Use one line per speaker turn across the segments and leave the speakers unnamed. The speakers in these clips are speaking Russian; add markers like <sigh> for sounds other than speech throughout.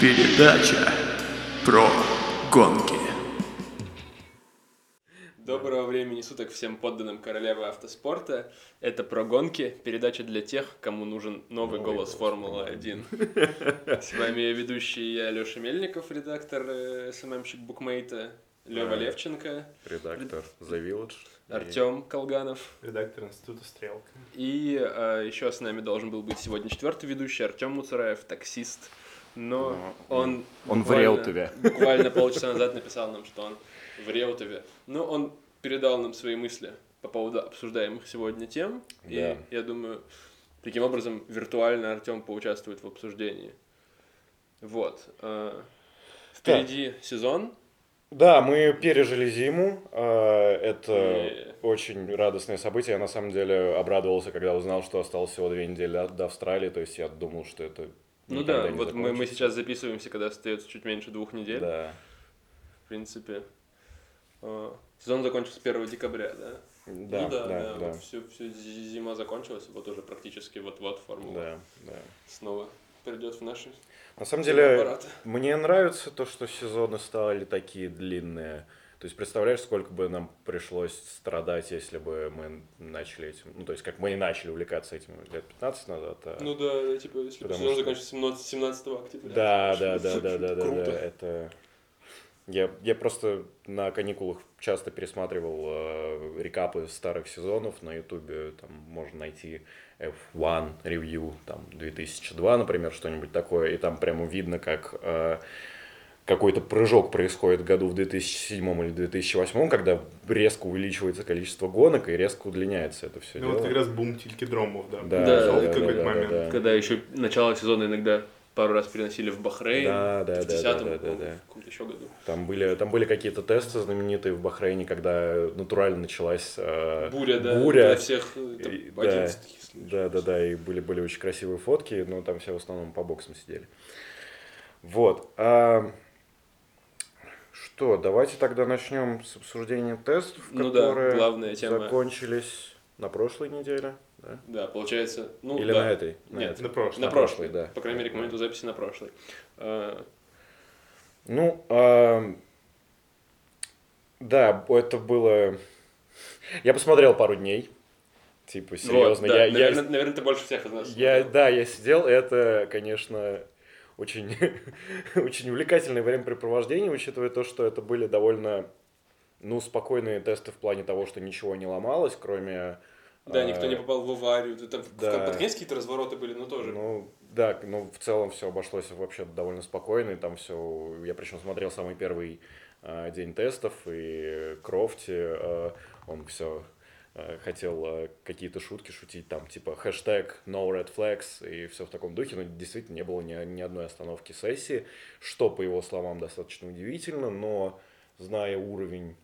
Передача про гонки.
Доброго времени суток всем подданным королевы автоспорта. Это про гонки, передача для тех, кому нужен новый, голос Формулы-1. <laughs> С вами ведущий я, Леша Мельников, редактор э, СММщик Букмейта, Лева
Да.
Левченко,
Редактор The Village.
Артем Колганов.
Редактор института Стрелка.
И э, еще с нами должен был быть сегодня четвертый ведущий Артем Муцараев, таксист. Но он,
он в Реутове. <laughs>
Буквально полчаса назад написал нам, что он в Реутове. Но он передал нам свои мысли по поводу обсуждаемых сегодня тем. И
Да.
я думаю, таким образом виртуально Артем поучаствует в обсуждении. Вот. э, Впереди сезон.
Да, мы пережили зиму. э, Это
И-
очень радостное событие. Я на самом деле обрадовался, когда узнал, что осталось всего две недели до Австралии. То есть я думал, что это
Ну да, вот мы, мы сейчас записываемся, когда остается чуть меньше двух недель.
Да,
В принципе. э, Сезон закончился 1 декабря, да?
да,
ну
да,
да,
да,
Вот всю, всю зи- зима закончилась, вот уже практически вот-вот формула
да, да.
снова придет в наши
На самом деле,
аппараты.
мне нравится то, что сезоны стали такие длинные. То есть, представляешь, сколько бы нам пришлось страдать, если бы мы начали этим... Ну, то есть, как мы и начали увлекаться этим лет 15 назад. а-
Ну да, типа, если бы
Потому
сезон
что-
закончился 17, 17 октября.
Да, да,
конечно,
да, да, да, да, да, это... Я, я просто на каникулах часто пересматривал э, рекапы старых сезонов на ютубе, там можно найти F1 ревью, там 2002, например, что-нибудь такое, и там прямо видно, как э, какой-то прыжок происходит в году в 2007 или 2008, когда резко увеличивается количество гонок и резко удлиняется это все
Ну
дело.
вот как раз бум тильки-дромов, да.
Да,
Да, да,
в
да,
какой-то
да,
момент.
да, да.
Когда еще начало сезона иногда пару раз переносили в Бахрейн.
Да, да,
в
да,
10
да, да, да, да.
в каком-то еще году.
Там были, там были какие-то тесты знаменитые в Бахрейне, когда натурально началась э,
Буря, да.
буря.
когда всех э, там,
И-
11 таких случаев.
Да, да, да, и были, были очень красивые фотки, но там все в основном по боксам сидели. Вот. а, что, давайте тогда начнем с обсуждения тестов,
Ну да,
которые
главная тема.
закончились на прошлой неделе, да?
Да, получается, ну
Или
да.
на этой? На
Нет,
этой.
На прошлый.
На
На
прошлой,
прошлой, да.
По крайней мере, к моменту записи на прошлой. Э,
Ну, а, да, это было... Я посмотрел пару дней, типа, серьезно.
Вот, да,
я, я-
наверное, наверное, ты больше всех из нас.
Я, да, я сидел, это, конечно, очень, <laughs> очень увлекательное времяпрепровождение, учитывая то, что это были довольно, ну, спокойные тесты в плане того, что ничего не ломалось, кроме...
Да, никто не попал в аварию. Там
да.
под конец какие-то развороты были, но тоже.
Ну, да, ну, в целом все обошлось вообще довольно спокойно, и там все... Я причем смотрел самый первый а, день тестов, и Крофти, а, он все хотел а, какие-то шутки шутить, там, типа, хэштег no red flags, и все в таком духе, но действительно не было ни, ни одной остановки сессии, что, по его словам, достаточно удивительно, но, зная уровень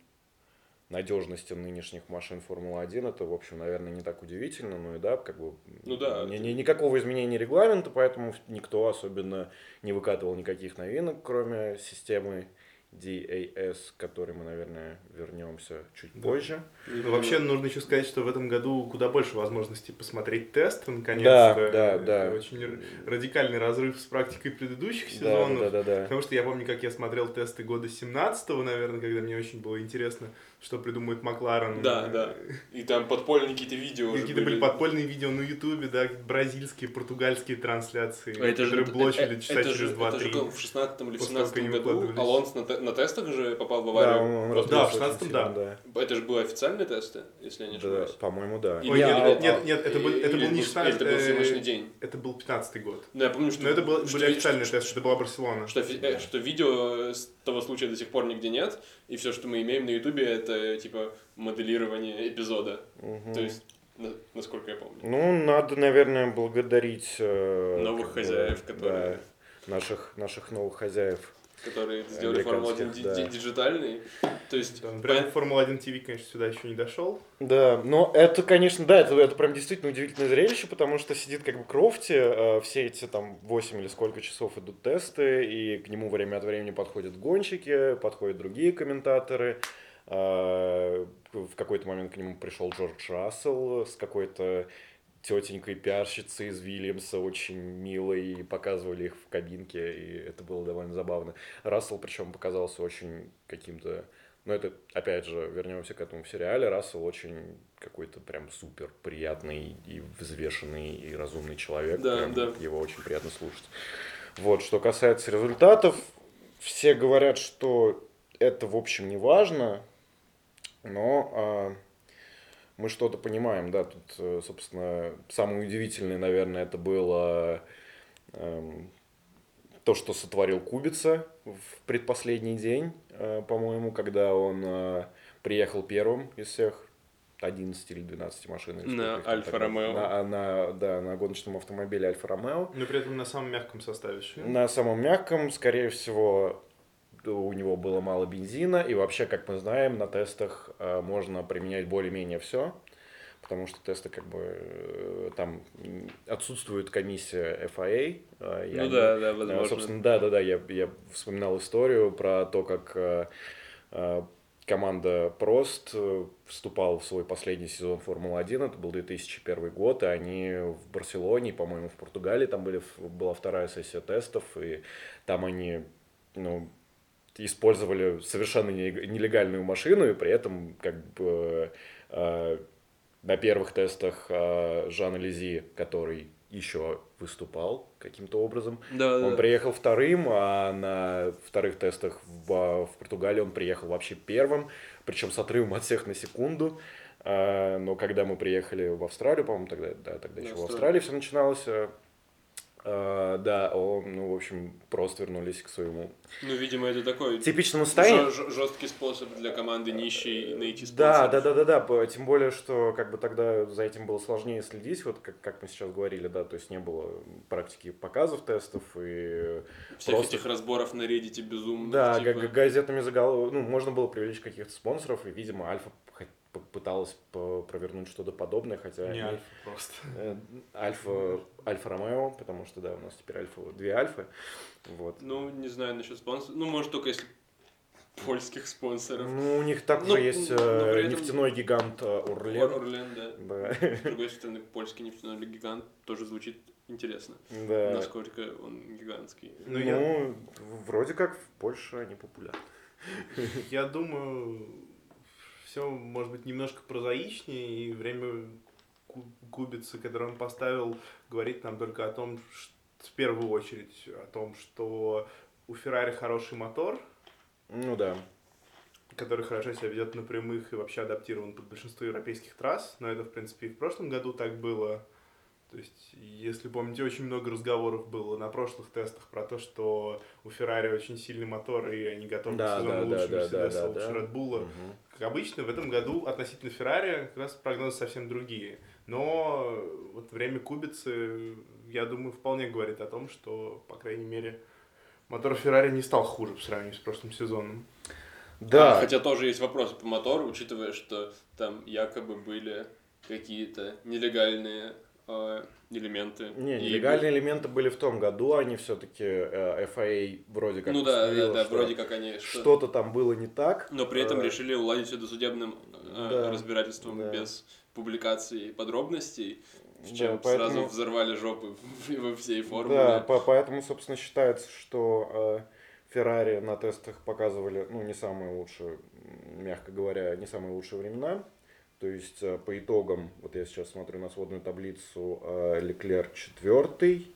надежности нынешних машин Формулы-1, это, в общем, наверное, не так удивительно, но и да, как бы
Ну да,
ни- ни- никакого изменения регламента, поэтому никто особенно не выкатывал никаких новинок, кроме системы DAS, к которой мы, наверное, вернемся чуть
Да.
позже.
Ну, вообще, нужно еще сказать, что в этом году куда больше возможностей посмотреть тесты,
Да,
наконец-то.
да,
Это
да.
очень радикальный разрыв с практикой предыдущих
Да,
сезонов.
да, да, да.
Потому что я помню, как я смотрел тесты года 17 наверное, когда мне очень было интересно, что придумает Макларен.
Да, да. <laughs> И там подпольные какие-то видео
Какие-то были подпольные видео на Ютубе, да, какие-то бразильские, португальские трансляции,
А Это же,
которые блочили часа
это же,
через
это же
2-3.
в 16 или в
После того,
17
как они
году. Алонс на, те- на тестах же попал в
Да,
аварию.
он
Да, в
разбился
16-м,
очень
да.
сильно,
Это же были официальные тесты, если я не
да.
ошибаюсь.
Да, по-моему, да.
Или-
Ой, нет, нет, нет, это был- это был не
или
16,
это был
э,
съемочный день.
Это был 15 год.
Но я помню, что...
Но это было,
что-
были официальные
что-
тесты, это была Барселона.
Что, э, что видео с того случая до сих пор нигде нет, и все, что мы имеем на Ютубе, это типа моделирование эпизода.
Мгм.
То есть, на- насколько я помню.
Ну, надо, наверное, благодарить... э,
Новых
как бы,
хозяев, которые-
да, наших, наших новых хозяев.
Которые сделали Формулу-1
Американских,
ди-
да.
ди- диджитальный. То есть,
Да,
понятно-
прям Формула-1 ТВ, конечно, сюда еще не дошел.
Да, но это, конечно, да, это, это прям действительно удивительное зрелище, потому что сидит как бы Крофти, э, все эти там 8 или сколько часов идут тесты, и к нему время от времени подходят гонщики, подходят другие комментаторы. Э, в какой-то момент к нему пришел Джордж Рассел с какой-то тетенькой пиарщицей из Вильямса, очень милой, и показывали их в кабинке, и это было довольно забавно. Рассел, причем, показался очень каким-то... Ну, это, опять же, вернемся к этому в сериале. Рассел очень какой-то прям супер приятный и взвешенный и разумный человек.
Да,
Прям
да.
Его очень приятно слушать. Вот, что касается результатов, все говорят, что это, в общем, не важно, но а, мы что-то понимаем, да, тут, э, собственно, самое удивительное, наверное, это было эм, то, что сотворил Кубица в предпоследний день, э, по-моему, когда он э, приехал первым из всех 11 или 12 машин. или
На
сколько их там
Альфа
тогда.
Ромео.
На, на- да, на гоночном автомобиле Альфа Ромео.
Но при этом на самом мягком составе шин.
На самом мягком, скорее всего, у него было мало бензина, и вообще, как мы знаем, на тестах э, можно применять более-менее все, потому что тесты как бы э, там отсутствует комиссия FIA. э, и
Ну да, да,
э,
возможно.
Собственно, да, да, да, я, я вспоминал историю про то, как э, э, команда Прост э, вступала в свой последний сезон Формулы-1, это был 2001 год, и они в Барселоне, по-моему, в Португалии, там были, была вторая сессия тестов, и там они, ну, использовали совершенно не- нелегальную машину, и при этом как бы э, на первых тестах э, Жан Лизи, который еще выступал каким-то образом,
Да,
он
да.
приехал вторым, а на вторых тестах в, в Португалии он приехал вообще первым, причем с отрывом от всех на секунду. А, Но когда мы приехали в Австралию, по-моему, тогда, да, тогда
Да,
еще в. Австралии все начиналось, а, да, он, ну, в общем, просто вернулись к своему
Ну, видимо, это такой
типичному состоянию.
жесткий способ для команды нищей найти
Да,
спонсоров.
да, да, да, да. п- Тем более, что как бы тогда за этим было сложнее следить, вот как, как мы сейчас говорили, да, то есть не было практики показов тестов и
Всех
просто-
этих разборов на Reddit безумных.
Да,
типа.
га- га- газетными заголовками, ну, можно было привлечь каких-то спонсоров, и, видимо, Альфа пыталась провернуть что-то подобное, хотя
Не
они-
альфа просто. <laughs>
э, Альфа, Альфа Ромео, потому что, да, у нас теперь Альфа, две Альфы, вот.
Ну, не знаю насчет спонсоров. Ну, может, только если <laughs> польских спонсоров.
Ну, у них также
Ну,
есть
но при этом-
нефтяной гигант э, Урлен.
Орлен, да.
Да,
С <laughs> другой стороны, польский нефтяной гигант тоже звучит интересно.
да.
Насколько он гигантский.
Ну,
Ну,
я-
вроде как в Польше они популярны.
Я думаю, все может быть немножко прозаичнее, и время Кубицы, которое он поставил, говорит нам только о том, ш- в первую очередь, о том, что у Феррари хороший мотор,
Ну да.
который хорошо себя ведет на прямых и вообще адаптирован под большинство европейских трасс, но это, в принципе, и в прошлом году так было. То есть, если помните, очень много разговоров было на прошлых тестах про то, что у Феррари очень сильный мотор, и они готовы
Да,
к сезону
да,
лучше
да, да,
Мерседеса,
да,
лучше
да.
Red Bull.
Мгм.
Как обычно, в этом году относительно Феррари как раз прогнозы совсем другие. Но вот время Кубицы, я думаю, вполне говорит о том, что, по крайней мере, мотор Феррари не стал хуже по сравнению с прошлым сезоном.
Да,
А, хотя тоже есть вопросы по мотору, учитывая, что там якобы были какие-то нелегальные элементы.
Не,
И
нелегальные элементы были в том году, они все-таки FIA вроде как
Ну да, да, да, вроде как они... что-
что-то там было не так.
Но при этом
Э,
решили уладить это судебным э,
да,
разбирательством
да.
без публикации подробностей,
Да,
чем
поэтому-
сразу взорвали жопы <laughs> во всей формуле.
Да, по- поэтому, собственно, считается, что э, Феррари на тестах показывали, ну, не самые лучшие, мягко говоря, не самые лучшие времена. То есть, э, по итогам, вот я сейчас смотрю на сводную таблицу, э, Леклер четвертый,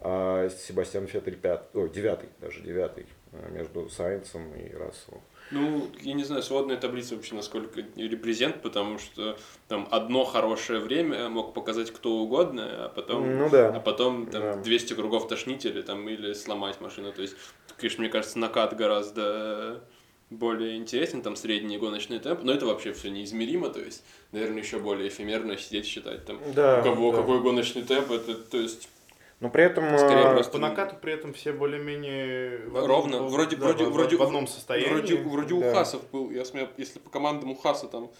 а Себастьян Феттель пятый, ой, девятый, даже девятый, э, между Сайнсом и Расселом.
Ну, я не знаю, сводная таблица вообще насколько репрезент, потому что там одно хорошее время мог показать кто угодно, а потом,
Ну да.
а потом там
Да.
200 кругов тошнить или, там, или сломать машину. То есть, конечно, мне кажется, накат гораздо более интересен, там средний гоночный темп, но это вообще все неизмеримо, то есть, наверное, еще более эфемерно сидеть считать там,
Да,
у кого
да.
какой гоночный темп, это, то есть,
Но при этом...
Скорее
э,
просто-
По накату при этом все более-менее одном-
Ровно.
в-
Вроде-
да,
вроде-
в-
вроде-
в одном состоянии.
Вроде, вроде у
да.
Хасов был, я смотрел, если по командам у Хаса там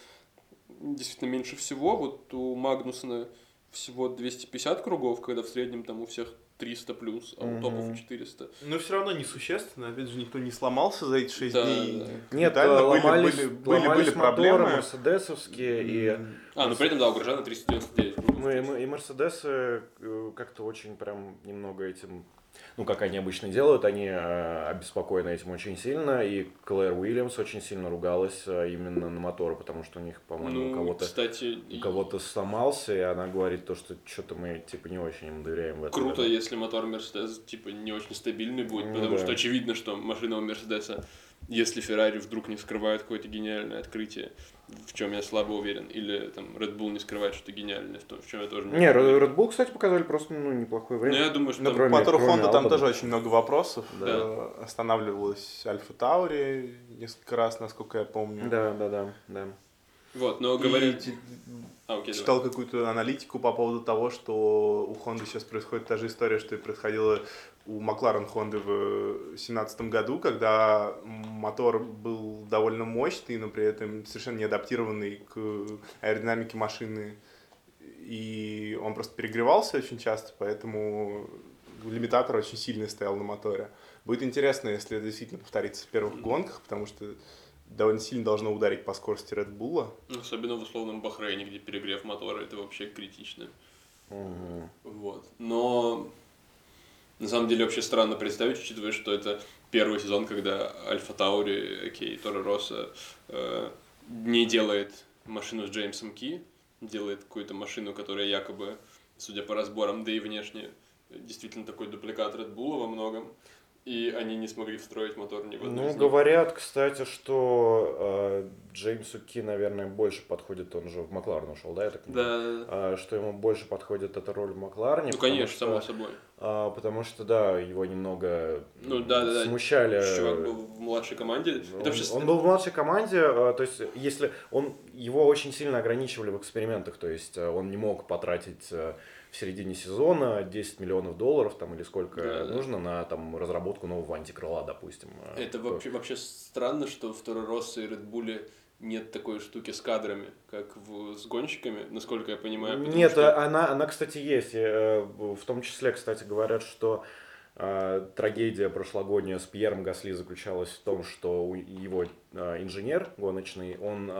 действительно меньше всего, вот у Магнусона всего 250 кругов, когда в среднем там у всех 300 плюс, а у топов 400.
Но все равно несущественно, опять же, никто не сломался за эти 6
Да,
дней.
да.
Нет,
были-
ломались,
были, были,
ломались
были
моторы
проблемы.
мерседесовские, и,
А, ну при этом, да, у Грожана 399 кругов.
мы, мы- и мерседесы э, как-то очень прям немного этим, ну, как они обычно делают, они э, обеспокоены этим очень сильно, и Клэр Уильямс очень сильно ругалась э, именно на моторы, потому что у них, по-моему, у
Ну,
кого-то
кстати,
у кого-то сломался, и она говорит то, что что-то мы типа не очень им доверяем в этом.
Круто,
году.
если мотор Мерседес типа не очень стабильный будет,
Ну
потому
да.
что очевидно, что машина у Мерседеса, если Феррари вдруг не скрывает какое-то гениальное открытие, в чем я слабо уверен, или там Red Bull не скрывает что-то гениальное, в, том, в чем я тоже не
Не,
уверен.
Red Bull, кстати, показали просто ну, неплохое
Но
время.
я думаю, что
Ну,
там-
кроме-
По
кроме
Honda там тоже очень много вопросов.
Да.
Э, Останавливалась Альфа Таури несколько раз, насколько я помню.
Да, да, да, да.
Вот, но
И
говорят...
те-
А, окей,
читал какую-то аналитику по поводу того, что у Honda сейчас происходит та же история, что и происходила у Макларен Honda в 2017 году, когда мотор был довольно мощный, но при этом совершенно не адаптированный к аэродинамике машины. И он просто перегревался очень часто, поэтому лимитатор очень сильно стоял на моторе. Будет интересно, если это действительно повторится в первых гонках, потому что довольно сильно должно ударить по скорости Red Bull.
Особенно в условном Бахрейне, где перегрев мотора, это вообще критично.
Мгм.
Вот. Но на самом деле вообще странно представить, учитывая, что это первый сезон, когда Альфа Таури, окей, Торо Росса э, не делает машину с Джеймсом Ки, делает какую-то машину, которая якобы, судя по разборам, да и внешне, действительно такой дубликат Red Bull во многом. И они не смогли встроить мотор ни в одну
Ну, говорят, кстати, что э, Джеймсу Ки, наверное, больше подходит, он же в Макларен ушел, да, я так понимаю?
Да,
А, что ему больше подходит эта роль в Макларене.
ну конечно,
что,
само собой.
А, потому что, да, его немного
Ну да, да, да.
смущали.
Чувак был в младшей команде.
Он,
Это вообще
он был в младшей команде, а, то есть если он его очень сильно ограничивали в экспериментах, то есть э, он не мог потратить э, в середине сезона 10 миллионов долларов там или сколько
Да, да.
нужно на там разработку нового антикрыла, допустим. э,
Это
то-
вообще, вообще странно, что в Торо Россо и Bull нет такой штуки с кадрами, как в, с гонщиками, насколько я понимаю.
Нет,
что-
она, она, кстати, есть. Э, В том числе, кстати, говорят, что э, трагедия прошлогодняя с Пьером Гасли заключалась в том, что его э, инженер гоночный, он,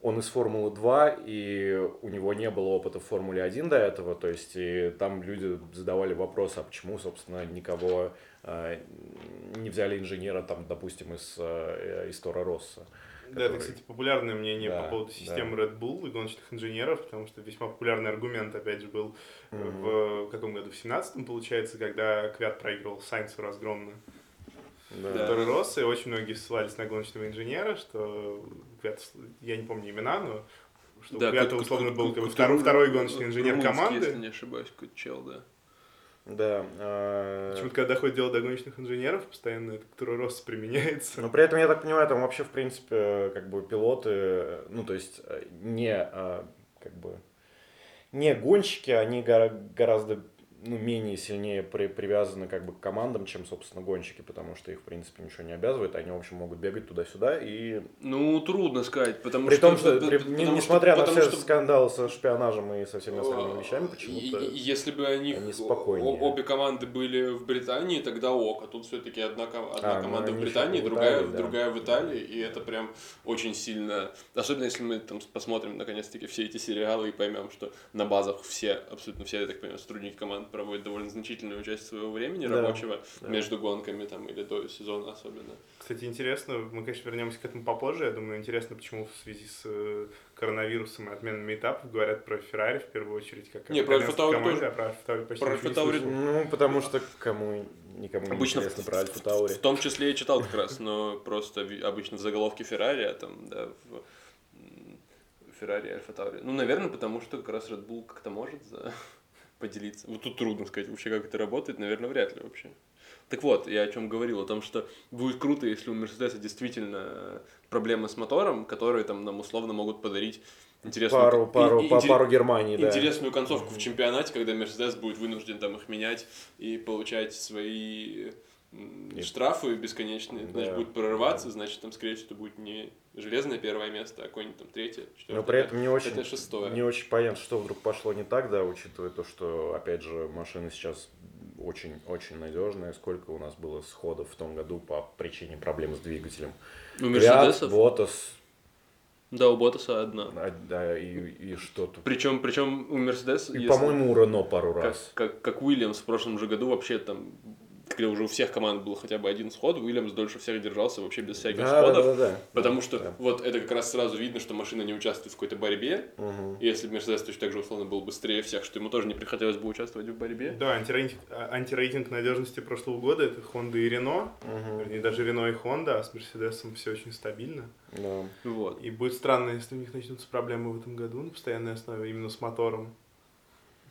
он из Формулы 2, и у него не было опыта в Формуле 1 до этого, то есть и там люди задавали вопрос, а почему, собственно, никого не взяли инженера, там, допустим, из, из Тора Росса.
Да, это,
который-
кстати, популярное мнение
Да,
по поводу
да.
системы Red Bull и гоночных инженеров, потому что весьма популярный аргумент, опять же, был
Мгм.
в каком году? В 17 получается, когда Квят проигрывал Сайнсу разгромно.
Да.
Да.
Второй Росс, и очень многие ссылались на гоночного инженера, что Квят, я не помню имена, но что
Да, какой-
условно
какой-
был второй, второй гоночный инженер команды.
если не ошибаюсь, какой-то чел, да.
Да. э,
Почему-то, когда доходит дело до гоночных инженеров, постоянно этот Второй Росс применяется.
Но при этом, я так понимаю, там вообще, в принципе, как бы пилоты, ну, то есть, э, не, э, как бы, не гонщики, они гора- гораздо ну, менее сильнее при- привязаны как бы к командам, чем, собственно, гонщики, потому что их, в принципе, ничего не обязывает, они, в общем, могут бегать туда-сюда и...
Ну, трудно сказать, потому
При
что...
том, что, при-
п-
не-
потому
несмотря
что-
на
потому
все
что-
скандалы со шпионажем и со всеми остальными вещами, почему-то...
Если бы они,
они спокойнее.
обе команды были в Британии, тогда ок. А тут все-таки одна, одна
А, ну,
команда в Британии,
в
другая,
Италии, да.
другая в Италии, и это прям очень сильно... Особенно если мы там посмотрим наконец-таки все эти сериалы и поймем, что на базах все, абсолютно все, я так понимаю, сотрудники команд проводят довольно значительную часть своего времени
Да,
рабочего
да.
между гонками там или до сезона особенно.
Кстати, интересно, мы, конечно, вернемся к этому попозже. Я думаю, интересно, почему в связи с э, коронавирусом и отменами этапов говорят про Феррари в первую очередь, как
Не, про Альфа-Таури
команде,
тоже.
а про Альфа-Таури почти
Про
не
Альфа-Таури-.
Ну, потому что кому никому не
Обычно
интересно
в,
про
в-
Альфа Таури.
в том числе и читал как раз, но просто обычно в заголовке Феррари, а там, да, в Феррари Альфа Таури. Ну, наверное, потому что как раз Red Bull как-то может за- поделиться. Вот тут трудно сказать вообще, как это работает, наверное, вряд ли вообще. Так вот, я о чем говорил, о том, что будет круто, если у Мерседеса действительно проблемы с мотором, которые там нам условно могут подарить интересную,
Пару, пару,
и-
по-
интерес-
пару Германии, да.
интересную концовку в чемпионате, когда Мерседес будет вынужден там их менять и получать свои штрафы бесконечные, значит,
Да.
будет прорываться, значит, там, скорее всего, это будет не железное первое место, а какое-нибудь там третье, четвертое.
Но при этом не очень,
это шестое.
не очень понятно, что вдруг пошло не так, да, учитывая то, что, опять же, машины сейчас очень-очень надежные. Сколько у нас было сходов в том году по причине проблем с двигателем.
У Мерседесов?
Ботас,
Да, у Ботаса одна.
а, да, и, и что тут.
Причем, причем у Мерседеса,
И,
если-
по-моему, у Рено пару
как,
раз.
как, как Уильямс в прошлом же году вообще там, когда уже у всех команд был хотя бы один сход, Уильямс дольше всех держался вообще без всяких
Да, да,
сходов.
да, да.
Потому что
Да.
вот это как раз сразу видно, что машина не участвует в какой-то борьбе.
Мгм.
И если бы Мерседес точно так же условно был быстрее всех, что ему тоже не приходилось бы участвовать в борьбе.
Да, антирейтинг, а, антирейтинг надежности прошлого года это Honda и Renault.
Мгм.
Вернее, даже Renault и Honda, а с Мерседесом все очень стабильно.
Да.
Вот.
И будет странно, если у них начнутся проблемы в этом году на постоянной основе именно с мотором.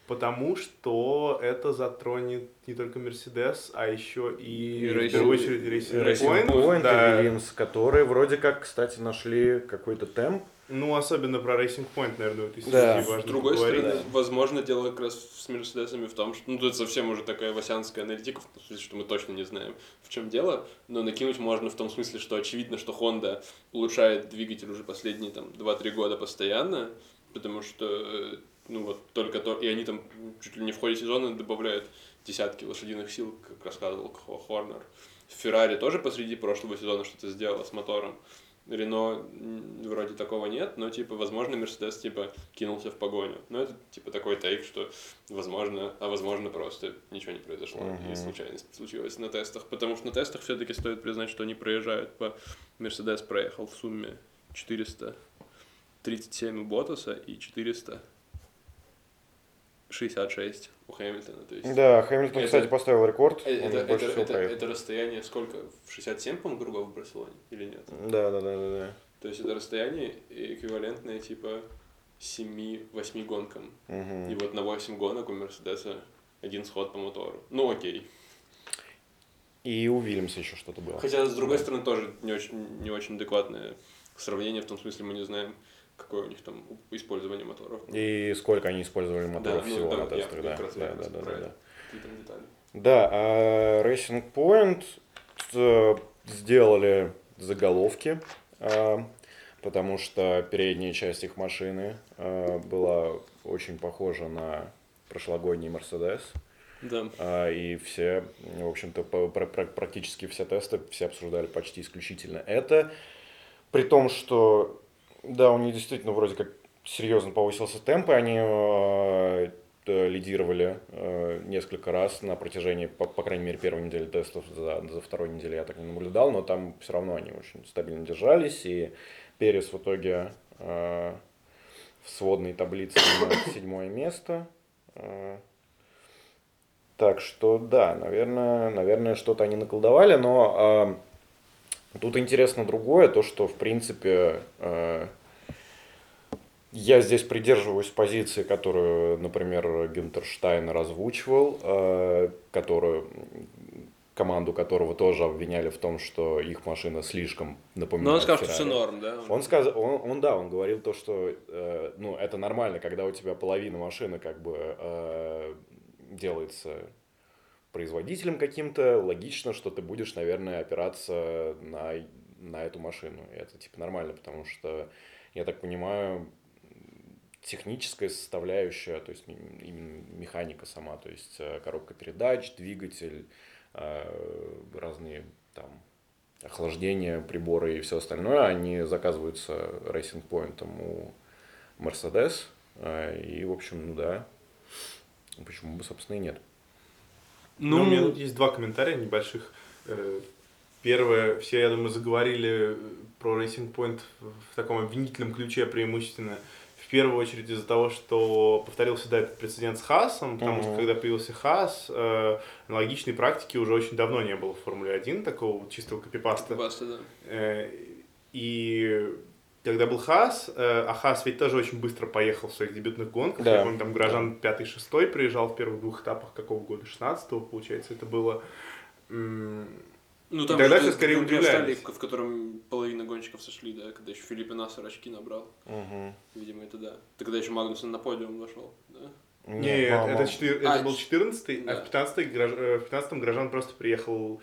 Потому что это затронет не только Мерседес, а еще и,
И
в
Racing-
первую очередь Racing,
Racing
Point.
Point
да.
и Williams, которые вроде как, кстати, нашли какой-то темп.
Ну, особенно про Racing Point, наверное, в этой
Да.
важно
С другой
поговорить.
стороны, возможно, дело как раз с Мерседесами в том, что, ну, тут совсем уже такая васянская аналитика, в смысле, что мы точно не знаем, в чем дело, но накинуть можно в том смысле, что очевидно, что Honda улучшает двигатель уже последние, там, 2-3 года постоянно, потому что, э, ну, вот, только то, и они там чуть ли не в ходе сезона добавляют десятки лошадиных сил, как рассказывал Хо- Хорнер. Феррари тоже посреди прошлого сезона что-то сделала с мотором. Рено вроде такого нет, но, типа, возможно, Мерседес, типа, кинулся в погоню. Но это, типа, такой тейк, что, возможно, а возможно, просто ничего не произошло,
Мгм.
и случайность случилась на тестах. Потому что на тестах все-таки стоит признать, что они проезжают по... Мерседес проехал в сумме 437 у Ботаса и 466 у Хэмилтона. То есть
Да, Хэмилтон,
Это-
кстати, поставил рекорд.
это, это, это,
проехал.
это расстояние сколько? В 67, по-моему, кругов в Барселоне или нет?
Да, да, да, да, да.
То есть это расстояние эквивалентное типа 7-8 гонкам.
Мгм.
И вот на 8 гонок у Мерседеса один сход по мотору. Ну окей.
И у Вильямса еще что-то было.
Хотя, с другой стороны, тоже не очень, не очень адекватное сравнение, в том смысле мы не знаем, какое у них там использование моторов.
И сколько они использовали моторов
Да, ну
всего
да,
на тестах,
я
да.
раз-
Да, да, да, да, да. Да, а Racing Point сделали заголовки, э, потому что передняя часть их машины э, была очень похожа на прошлогодний Mercedes.
Да.
А, И все, в общем-то, практически все тесты все обсуждали почти исключительно это. При том, что, да, у них действительно вроде как серьезно повысился темп, и они э, э, лидировали э, несколько раз на протяжении, по, по крайней мере, первой недели тестов. За, за второй неделей я так не наблюдал, но там все равно они очень стабильно держались, и Перес в итоге э, в сводной таблице занимает <coughs> седьмое место. Э, так что да, наверное, наверное, что-то они наколдовали, но тут интересно другое, то что в принципе а, я здесь придерживаюсь позиции, которую, например, Гюнтер Штайн озвучивал, а, которую команду которого тоже обвиняли в том, что их машина слишком напоминает
Но он сказал, что все норм, да?
Он сказал, он, он, да, он говорил то, что, э, ну, это нормально, когда у тебя половина машины как бы э, делается производителем каким-то, логично, что ты будешь, наверное, опираться на, на эту машину. И это типа нормально, потому что, я так понимаю, техническая составляющая, то есть именно механика сама, то есть э, коробка передач, двигатель, э, разные там охлаждение, приборы и все остальное, они заказываются Racing Point у Mercedes. э, И, в общем, ну да, почему бы, собственно, и нет.
Ну, у меня тут есть два комментария небольших. Э, Первое, все, я думаю, заговорили про Racing Point в таком обвинительном ключе преимущественно. В первую очередь из-за того, что повторился да, этот прецедент с Хасом, потому что
Мгм.
когда появился Хас, э, аналогичной практики уже очень давно не было в Формуле 1, такого чистого копипаста.
Баста, да.
Э, И когда был Хас, э, а Хас ведь тоже очень быстро поехал в своих дебютных гонках.
Да.
Я помню, там Грожан 5-6 приезжал в первых двух этапах какого года? 16 получается, это было.
Ну, там
Тогда
же
все скорее удивлялись.
в котором половина гонщиков сошли, да, когда еще Филиппе Нассер очки набрал.
Мгм.
Видимо, это да. Тогда еще Магнусон на подиум вошел, да?
Нет,
мама.
это, четыр-
А,
это был 14
да.
а в 15 в 15 Грожан просто приехал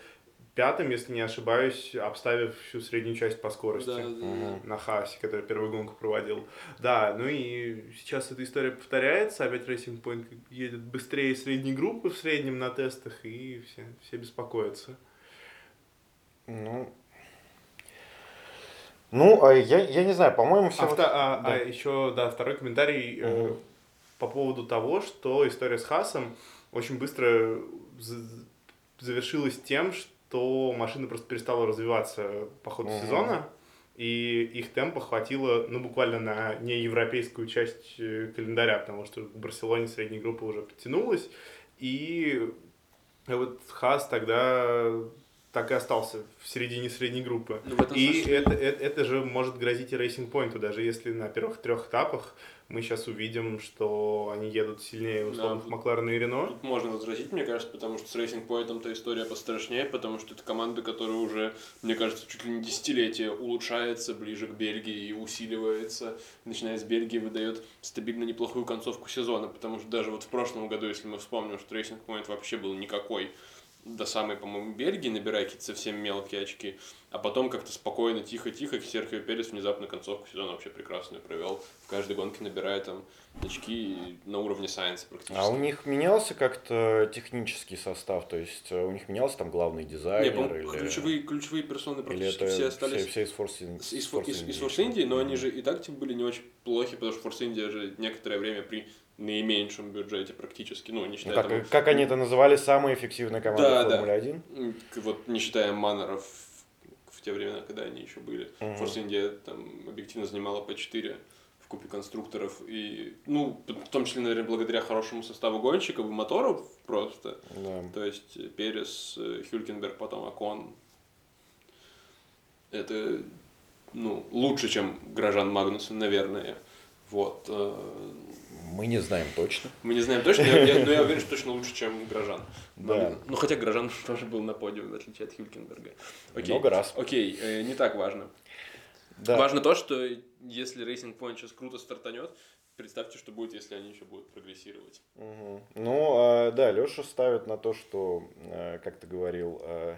пятым, если не ошибаюсь, обставив всю среднюю часть по скорости.
Да, да.
Мгм.
на Хаасе, который первую гонку проводил. Да, ну и сейчас эта история повторяется, опять Racing Point едет быстрее средней группы в среднем на тестах, и все, все беспокоятся.
Ну, ну, а я, я не знаю, по-моему, все...
А, вта- а-
да.
а еще, да, второй комментарий э,
Мгм.
по поводу того, что история с Хасом очень быстро завершилась тем, что машина просто перестала развиваться по ходу
Мгм.
сезона, и их темпа хватило, ну, буквально на неевропейскую часть э, календаря, потому что в Барселоне средняя группа уже подтянулась, и вот Хас тогда так и остался в середине средней группы.
Ну,
И
смысле-
это, это, это же может грозить и Racing Point, даже если на первых трех этапах мы сейчас увидим, что они едут сильнее условных
тут-
Макларена и Рено.
Тут можно возразить, мне кажется, потому что с Racing Point то история пострашнее, потому что это команда, которая уже, мне кажется, чуть ли не десятилетие улучшается ближе к Бельгии и усиливается. Начиная с Бельгии выдает стабильно неплохую концовку сезона, потому что даже вот в прошлом году, если мы вспомним, что Racing Point вообще был никакой до самой, по-моему, Бельгии, набирая какие-то совсем мелкие очки, а потом как-то спокойно, тихо-тихо, Серхио Перес внезапно концовку сезона вообще прекрасную провел. В каждой гонке набирая там очки на уровне Сайенса практически.
А у них менялся как-то технический состав? То есть э, у них менялся там главный
Не,
дизайнер?
по-моему,
или...
ключевые, ключевые персоны практически все остались
все, все из Force, In-
из,
Force
из, из
India
Force India, но
Мгм.
они же и так типа, были не очень плохи, потому что Force India же некоторое время при наименьшем бюджете практически, ну, не
Ну,
считая
как,
там,
как они это называли, самая эффективная команда
Да, да.
Формулы 1?
м, к- вот не считая маннеров в те времена, когда они еще были.
Мгм.
Force India там объективно занимала по 4 в купе конструкторов и, ну, в том числе, наверное, благодаря хорошему составу гонщиков и моторов просто.
Да.
То есть э, Перес, э, Хюлькенберг, потом Акон. Это, ну, лучше, чем Грожан Магнусон, наверное. Вот.
Мы не знаем точно.
Мы не знаем точно, я- я- но я уверен, что точно лучше, чем Грожан.
Да.
Ну, хотя Грожан <laughs> тоже был на подиуме, в отличие от Хюлькенберга. Окей.
Много раз.
Окей, э, не так важно.
Да.
Важно то, что если Racing Point сейчас круто стартанет, представьте, что будет, если они еще будут прогрессировать.
Мгм. Ну, а, да, Леша ставит на то, что, э, как ты говорил, э,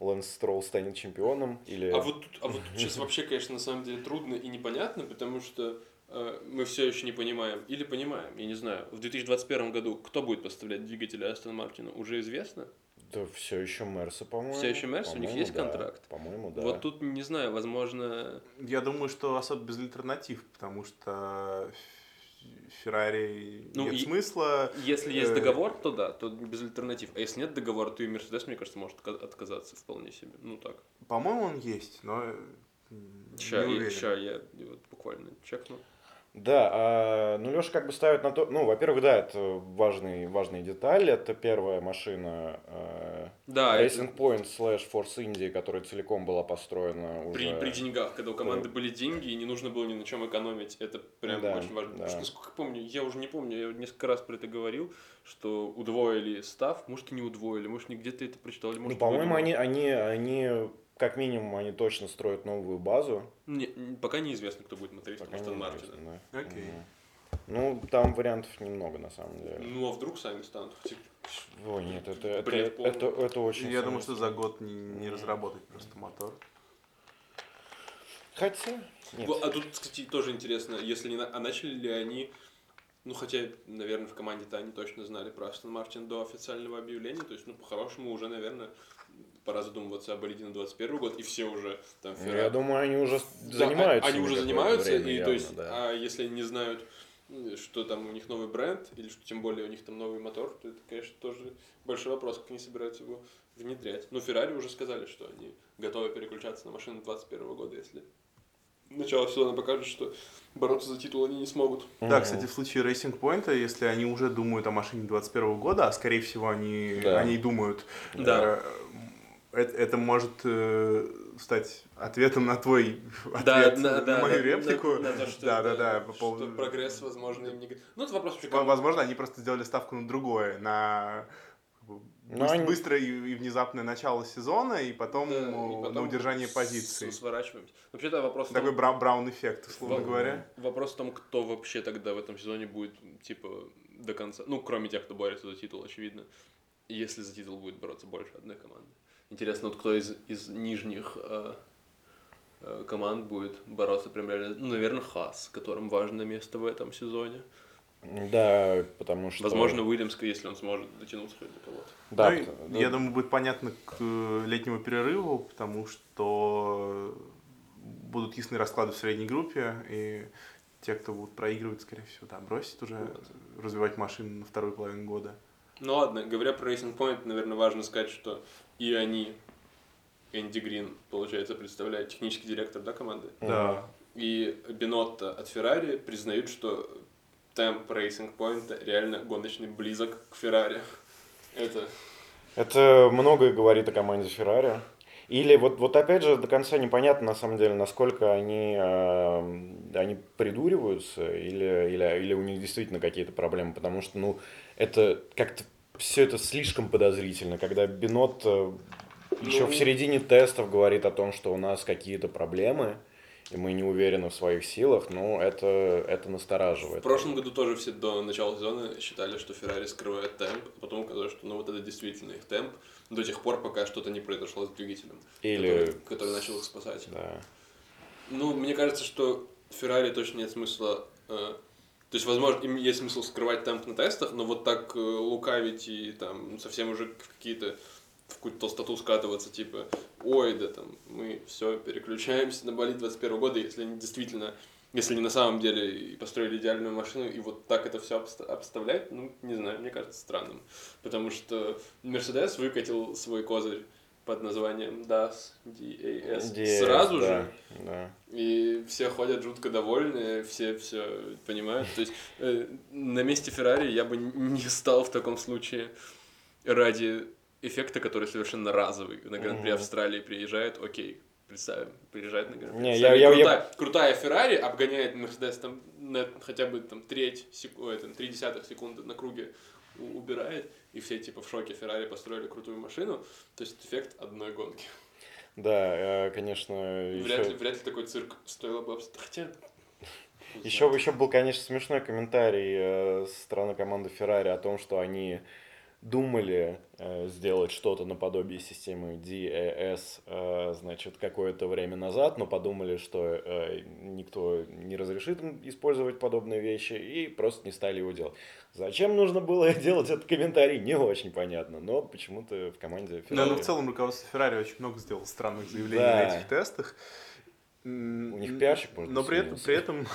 Лэнс Стролл станет чемпионом. Или...
А вот тут, а вот тут сейчас вообще, конечно, на самом деле трудно и непонятно, потому что мы все еще не понимаем, или понимаем, я не знаю, в 2021 году кто будет поставлять двигатели Астон Мартина, уже известно?
Да все еще Мерса, по-моему.
Всё еще Мерс? У них есть
да.
контракт?
По-моему, да.
Вот тут, не знаю, возможно...
Я думаю, что особо без альтернатив, потому что Феррари
Ну,
нет
и-
смысла.
Если есть
Э,
договор, то да, то без альтернатив. А если нет договора, то и Мерседес, мне кажется, может отка- отказаться вполне себе. Ну так.
По-моему, он есть, но э, не
Ща, я,
уверен.
ща я вот буквально чекну.
Да, а, ну Леша как бы ставит на то, ну, во-первых, да, это важный, важная деталь, это первая машина э,
Да, это
Racing Point slash Force India, которая целиком была построена уже...
при, при деньгах, когда у команды были деньги и не нужно было ни на чем экономить, это прям
Да,
очень важно. Потому
да.
что, насколько помню, я уже не помню, я несколько раз про это говорил, что удвоили став, может и не удвоили, может не где-то это прочитал,
Ну,
может
по-моему,
выдумал.
они, они, они, как минимум, они точно строят новую базу.
Не, пока неизвестно, кто будет мотористом Астон Мартина.
да.
Окей.
Ну, там вариантов немного, на самом деле.
Ну а вдруг сами станут?
Ой, нет, это, это,
Бред
это, это очень
Я думаю, что за год не, не
Мгм.
разработать просто мотор.
Хотя, нет.
А тут, кстати, тоже интересно, если не а начали ли они, ну хотя, наверное, в команде-то они точно знали про Астон Мартин до официального объявления, то есть, ну, по-хорошему уже, наверное, пора задумываться об болиде на 21 год, и все уже там
Ну,
Феррари-
Я думаю, они уже
Да,
занимаются.
Они
ими
уже занимаются,
время
и
явно,
то есть,
да.
а если они не знают, что там у них новый бренд, или что тем более у них там новый мотор, то это, конечно, тоже большой вопрос, как они собираются его внедрять. Ну, Феррари уже сказали, что они готовы переключаться на машину 21 года, если начало сезона покажет, что бороться за титул они не смогут.
Да, кстати, в случае Racing Point, если они уже думают о машине 21 года, а скорее всего они
Да.
о ней думают,
Да.
э, это, это может э, стать ответом на твой <laughs> ответ
Да,
на,
на, да,
мою
на-
реплику.
на- на то, что,
да, да, да, по
что
поводу-
прогресс, возможно, им не... Ну, это вопрос вообще...
Возможно, они просто сделали ставку на другое, на
Но они-
быстрое и, и внезапное начало сезона, и потом,
Да, и
э,
потом
на удержание
с-
позиции.
Сворачиваемся. Вообще-то вопрос... том-
Такой бра- браун-эффект, условно
Во-
говоря.
Вопрос в том, кто вообще тогда в этом сезоне будет, типа, до конца. Ну, кроме тех, кто борется за титул, очевидно. Если за титул будет бороться больше одной команды. Интересно, вот кто из, из нижних э, э, команд будет бороться прям реально, ну, наверное, Хас, которым важное место в этом сезоне.
Да, потому что...
Возможно, Уильямс, если он сможет дотянуться хоть до кого-то.
Да,
Ну
пот-
я думаю, будет понятно к э, летнему перерыву, потому что будут ясны расклады в средней группе, и те, кто будут проигрывать, скорее всего, да, бросить уже развивать машину на вторую половину года.
Ну ладно, говоря про Racing Point, наверное, важно сказать, что и они, Энди Грин, получается, представляет технический директор, да, команды?
Да.
И Бинотто от Феррари признают, что темп Racing Point реально гоночный близок к Феррари. Это
Это многое говорит о команде Феррари. Или вот, вот опять же до конца непонятно на самом деле, насколько они, э, они придуриваются или, или, или у них действительно какие-то проблемы, потому что ну это как-то все это слишком подозрительно, когда Бинот еще
Ну.
в середине тестов говорит о том, что у нас какие-то проблемы, и мы не уверены в своих силах, ну это, это
в
настораживает.
прошлом году тоже все до начала сезона считали, что Феррари скрывает темп, а потом оказалось, что ну вот это действительно их темп до тех пор, пока что-то не произошло с двигателем,
Или-
который, который начал их спасать.
Да.
Ну, мне кажется, что Феррари точно нет смысла. э, то есть, возможно, им есть смысл скрывать темп на тестах, но вот так э, лукавить и там совсем уже какие-то в какую-то толстоту скатываться, типа, ой, да там, мы все переключаемся на болид 21 года, если они действительно, если они на самом деле и построили идеальную машину, и вот так это все обставлять, ну, не знаю, мне кажется странным. Потому что Мерседес выкатил свой козырь под названием DAS, DAS,
DS,
сразу
да,
же,
Да.
и все ходят жутко довольные, все все понимают. То есть э, на месте Феррари я бы не стал в таком случае ради эффекта, который совершенно разовый. На Гран-при
Мгм.
Австралии приезжает, окей, представим, приезжает на Гран-при
Не,
Австралии.
я- я- я-
крутая, крутая Феррари обгоняет Мерседес там на хотя бы там треть, сек- ой, там, три десятых секунды на круге убирает, и все типа в шоке Феррари построили крутую машину. То есть эффект одной гонки.
Да, э, конечно,
Вряд,
еще,
ли, вряд ли такой цирк стоило бы обс- Хотя...
еще, еще был, конечно, смешной комментарий э, со стороны команды Феррари о том, что они думали э, сделать что-то наподобие системы DAS, э, значит, какое-то время назад, но подумали, что э, никто не разрешит им использовать подобные вещи и просто не стали его делать. Зачем нужно было <laughs> делать этот комментарий, не очень понятно, но почему-то в команде
Да,
Феррари...
ну в целом руководство Феррари очень много сделало странных заявлений
Да.
на этих тестах.
У них пиарщик, может
Но при этом, при этом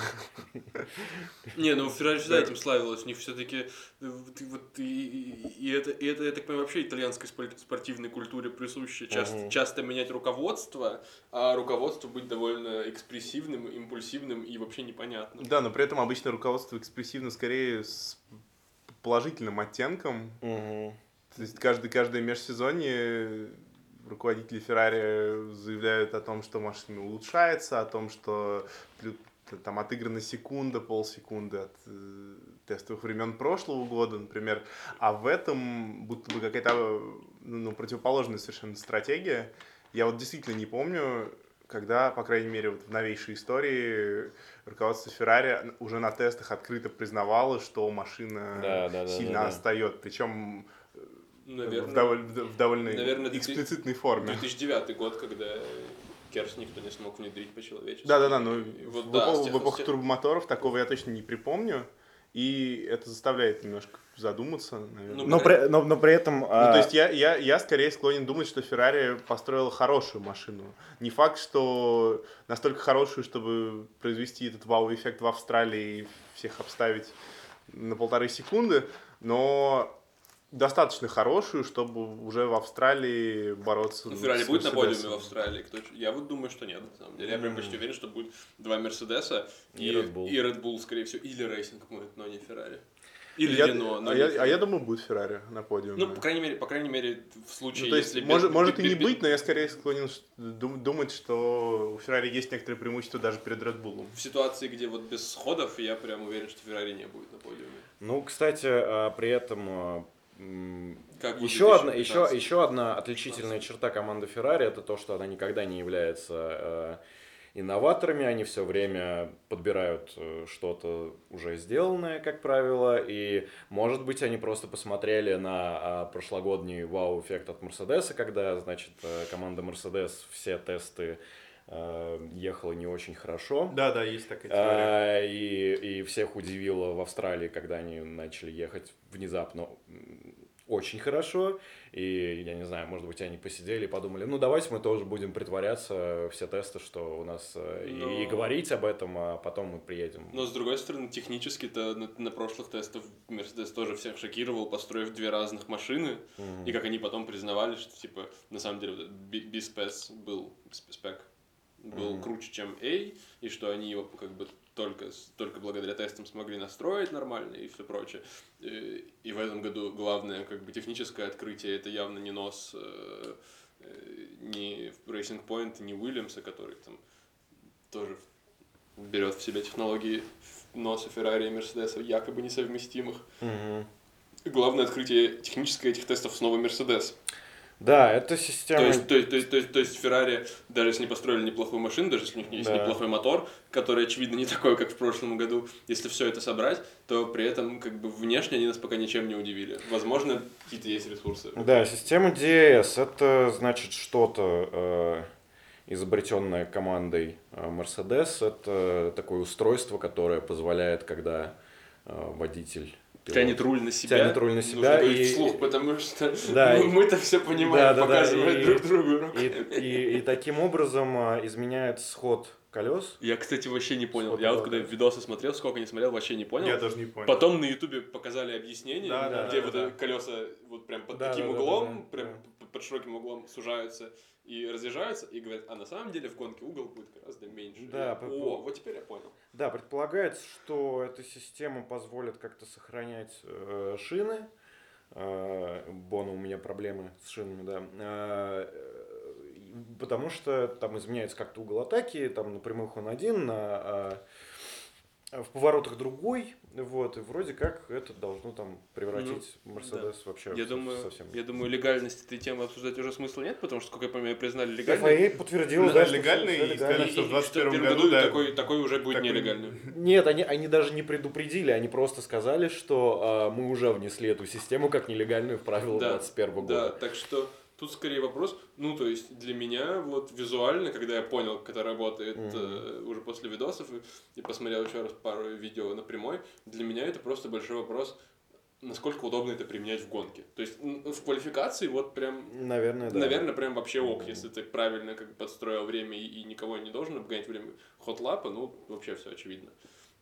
<laughs>
Не, ну Феррари всегда этим славилась. У них все-таки вот, вот и, это, и это, я так понимаю, вообще итальянской спор- спортивной культуре присуще. Часто, менять руководство, а руководство быть довольно экспрессивным, импульсивным и вообще непонятным.
Да, но при этом обычно руководство экспрессивно скорее с положительным оттенком. То есть каждый, каждое межсезонье руководители Феррари заявляют о том, что машина улучшается, о том, что там отыграна секунда, полсекунды от э, тестовых времен прошлого года, например. А в этом будто бы какая-то ну, ну, противоположная совершенно стратегия. Я вот действительно не помню, когда, по крайней мере, вот в новейшей истории руководство Феррари уже на тестах открыто признавало, что машина
Да, да, да,
сильно
да, да.
отстает, причем в,
Наверное,
доволь- в довольно
наверное,
эксплицитной форме.
2009 год, когда Керс никто не смог внедрить по-человечески.
Да-да-да, но в,
вот,
в
да,
эпоху,
тех-
в эпоху
тех-
турбомоторов такого я точно не припомню. И это заставляет немножко задуматься, наверное.
Ну,
Но при, но, но при этом...
Ну,
а,
то есть я, я, я скорее склонен думать, что Феррари построила хорошую машину. Не факт, что настолько хорошую, чтобы произвести этот вау-эффект в Австралии и всех обставить на полторы секунды, но достаточно хорошую, чтобы уже в Австралии бороться
Ну, Феррари будет на подиуме в Австралии? Кто... Я вот думаю, что нет, на самом деле. Я прям почти уверен, что будет два Мерседеса
И
и,
Red Bull.
и Red Bull, скорее всего, или Racing Point, но не Феррари. Или
Я-
Рено, но
а,
не
я, а я думаю, будет Феррари на подиуме.
Ну, по крайней мере, по крайней мере, в случае,
Ну, то есть,
если... без-
может, может и
без-
не
без-
быть, но я скорее склонен думать, что у Феррари есть некоторые преимущества даже перед Red Bull.
В ситуации, где вот без сходов, я прям уверен, что Феррари не будет на подиуме.
Ну, кстати, а, при этом а,
Как
еще одна,
2015.
еще, еще одна отличительная черта команды Ferrari это то, что она никогда не является э, инноваторами, они все время подбирают э, что-то уже сделанное, как правило, и, может быть, они просто посмотрели на а, прошлогодний вау-эффект от Мерседеса, когда, значит, э, команда Мерседес все тесты э, ехала не очень хорошо.
Да, да, есть такая теория.
А, и, и всех удивило в Австралии, когда они начали ехать внезапно очень хорошо. И, я не знаю, может быть, они посидели и подумали, ну, давайте мы тоже будем притворяться все тесты, что у нас э, и-
Но-
и, говорить об этом, а потом мы приедем.
Но с другой стороны, технически-то на, на прошлых тестах Мерседес тоже всех шокировал, построив две разных машины.
Мгм.
И как они потом признавали, что типа на самом деле B-Spec был спек был
Мгм.
круче, чем A, и что они его как бы только, только благодаря тестам смогли настроить нормально и все прочее. И, и в этом году главное как бы техническое открытие это явно не нос э, э, ни Racing Point, ни Уильямса, который там тоже берет в себя технологии носа Феррари и Мерседеса, якобы несовместимых.
Мгм.
Главное открытие техническое этих тестов снова Мерседес.
Да, это
То
система...
есть, то, есть, то, есть, то, есть, то есть Феррари, даже если не построили неплохую машину, даже если у них есть
Да.
неплохой мотор, который, очевидно, не такой, как в прошлом году, если все это собрать, то при этом как бы внешне они нас пока ничем не удивили. Возможно, какие-то есть ресурсы.
Да, система DAS это значит что-то э, изобретенное командой э, Mercedes. Это такое устройство, которое позволяет, когда э, водитель пилот,
Тянет руль на себя.
Тянет руль на
Нужно
себя
говорить
и-
вслух, потому что <laughs>
Да,
мы-
и-
мы-то все понимаем,
Да, да, да,
показывая
и-
друг другу руку.
и, и- и таким образом э, изменяет сход колес.
Я, кстати, вообще не понял.
Сколько
Я вот когда видосы смотрел, сколько не смотрел, вообще не понял.
Я тоже не понял.
Потом на Ютубе показали объяснение,
Да, да,
где
да,
вот
да.
колеса вот прям под
Да,
таким
да, да,
углом,
да, да,
прям
да.
под широким углом сужаются и разъезжаются, и говорят, а на самом деле в гонке угол будет гораздо меньше.
Да,
Я,
по-
О, вот теперь я понял.
Да, предполагается, что эта система позволит как-то сохранять э, шины. Э, Бона, у меня проблемы с шинами, да. Э, э, потому что там изменяется как-то угол атаки, там на прямых он один, на, а, в поворотах другой, вот, и вроде как это должно там превратить Мерседес вообще
Я
в-
думаю,
совсем.
я думаю, легальность этой темы обсуждать уже смысла нет, потому что, сколько я помню, признали легальной.
FIA подтвердил,
Да,
да, всё
и сказали, что в
И- и
21
первом
году, да,
такой, такой уже будет
такой-
нелегальный.
Нет, они, они даже не предупредили, они просто сказали, что а, мы уже внесли эту систему как нелегальную в правила
Да,
21
Да,
года.
так что тут скорее вопрос, ну, то есть для меня вот визуально, когда я понял, как это работает
Мгм.
э, уже после видосов и, и посмотрел еще раз пару видео на прямой, для меня это просто большой вопрос, насколько удобно это применять в гонке. То есть в квалификации вот прям,
Наверное, да.
наверное, прям вообще ок,
Мгм.
если ты правильно как бы подстроил время и, и никого не должен обгонять время хот-лапа, ну, вообще все очевидно.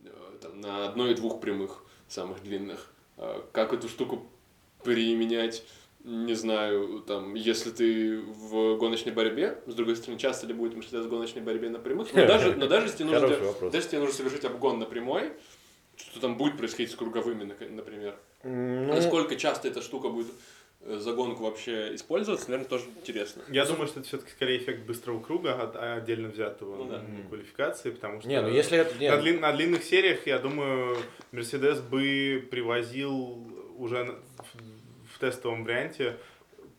Э, Там, на одной и двух прямых, самых длинных. А Как эту штуку применять не знаю, там, если ты в гоночной борьбе, с другой стороны, часто ли будет Мерседес в гоночной борьбе на прямых, но даже, но даже если тебе нужно,
вопрос.
даже если тебе нужно совершить обгон на прямой, что там будет происходить с круговыми, например.
Ну,
Насколько часто эта штука будет э, за гонку вообще использоваться, наверное, тоже интересно.
Я думаю, что это все-таки скорее эффект быстрого круга, от- а отдельно взятого
Ну да.
квалификации, потому что
не, ну если это... не,
на, длин- на длинных сериях, я думаю, Мерседес бы привозил уже тестовом варианте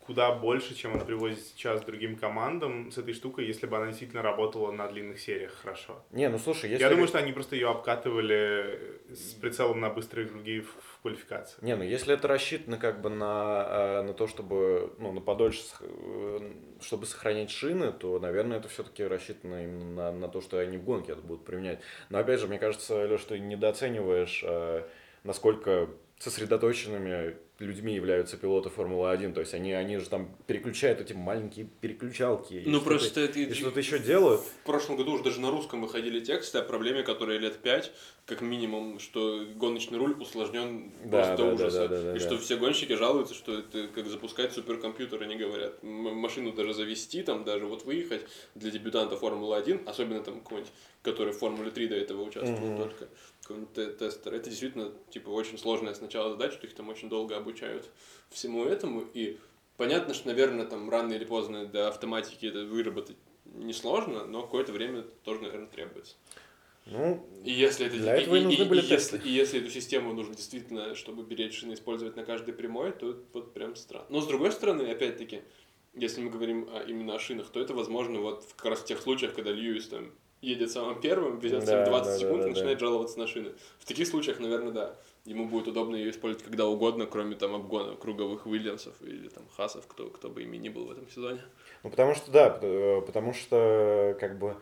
куда больше, чем он привозит сейчас другим командам с этой штукой, если бы она действительно работала на длинных сериях хорошо.
не, ну слушай, если...
Я думаю, что они просто ее обкатывали с прицелом на быстрые круги в, в квалификации.
Не, ну если это рассчитано как бы на, э, на то, чтобы, ну, на подольше, э, чтобы сохранять шины, то, наверное, это все-таки рассчитано именно на, на то, что они в гонке это будут применять. Но опять же, мне кажется, Леш, ты недооцениваешь, э, насколько сосредоточенными людьми являются пилоты Формулы-1. То есть они, они же там переключают эти маленькие переключалки.
Ну, просто это...
И что-то еще делают.
В прошлом году уже даже на русском выходили тексты о проблеме, которая лет пять, как минимум, что гоночный руль усложнен
Да,
просто
да, да,
ужаса.
да, да, да,
и
да.
что все гонщики жалуются, что это как запускать суперкомпьютер, они говорят. Машину даже завести, там даже вот выехать для дебютанта Формулы-1, особенно там какой-нибудь, который в Формуле 3 до этого участвовал
Мгм.
только, какой-нибудь те- тестер. Это действительно, типа, очень сложная сначала задача, их там очень долго обучают всему этому, и понятно, что, наверное, там рано или поздно до автоматики это выработать несложно, но какое-то время тоже, наверное, требуется.
Ну,
И если это
Для этого и нужны были
если,
тесты.
и если эту систему нужно действительно, чтобы беречь шины, использовать на каждой прямой, то это вот прям странно. Но с другой стороны, опять-таки, если мы говорим о- именно о шинах, то это возможно вот в как раз в тех случаях, когда Льюис там едет самым первым, везет
Да,
всем 20
да,
секунд
да,
и
да,
начинает
да.
жаловаться на шины. В таких случаях, наверное, да. Ему будет удобно ее использовать когда угодно, кроме там обгона круговых Уильямсов или там Хасов, кто, кто бы ими ни был в этом сезоне.
Ну, потому что, да, э, потому что, как бы,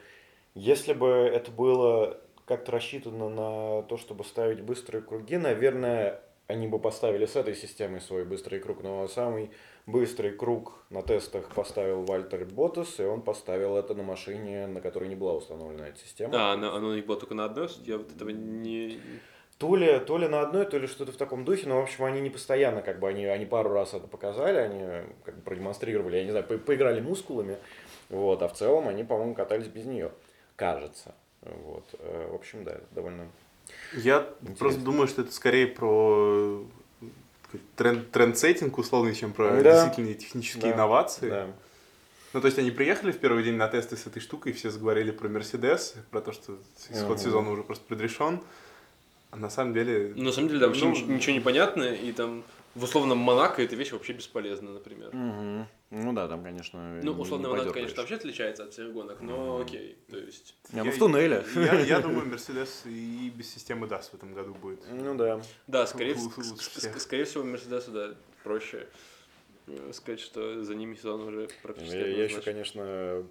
если бы это было как-то рассчитано на то, чтобы ставить быстрые круги, наверное, они бы поставили с этой системой свой быстрый круг, но самый быстрый круг на тестах поставил Вальтер Ботас, и он поставил это на машине, на которой не была установлена эта система.
А, она, она у них была только на одной, я вот этого не...
То ли, то ли на одной, то ли что-то в таком духе, но, в общем, они не постоянно, как бы, они, они пару раз это показали, они как бы продемонстрировали, я не знаю, по- поиграли мускулами, вот, а в целом они, по-моему, катались без нее, кажется, вот, э, в общем, да, это довольно...
Я
Интересно.
просто думаю, что это скорее про тренд, трендсеттинг условный, чем про
Да.
действительно технические
Да.
инновации.
Да.
Ну, то есть они приехали в первый день на тесты с этой штукой, и все заговорили про Мерседес, про то, что исход
Мгм.
сезона уже просто предрешен. А на самом деле...
На самом деле, да, вообще
Ну,
нич- ничего не понятно, и там в условном Монако эта вещь вообще бесполезна, например.
Ну да, там, конечно,
Ну, условно Монако, конечно, вообще отличается от всех гонок, но окей, то есть...
Не, ну, в туннеле.
Я, я <laughs> думаю, Мерседес и без системы DAS в этом году будет.
Ну да.
Да, скорее, скорее всего, Мерседесу, да, проще сказать, что за ними сезон уже практически
Я, я еще, конечно,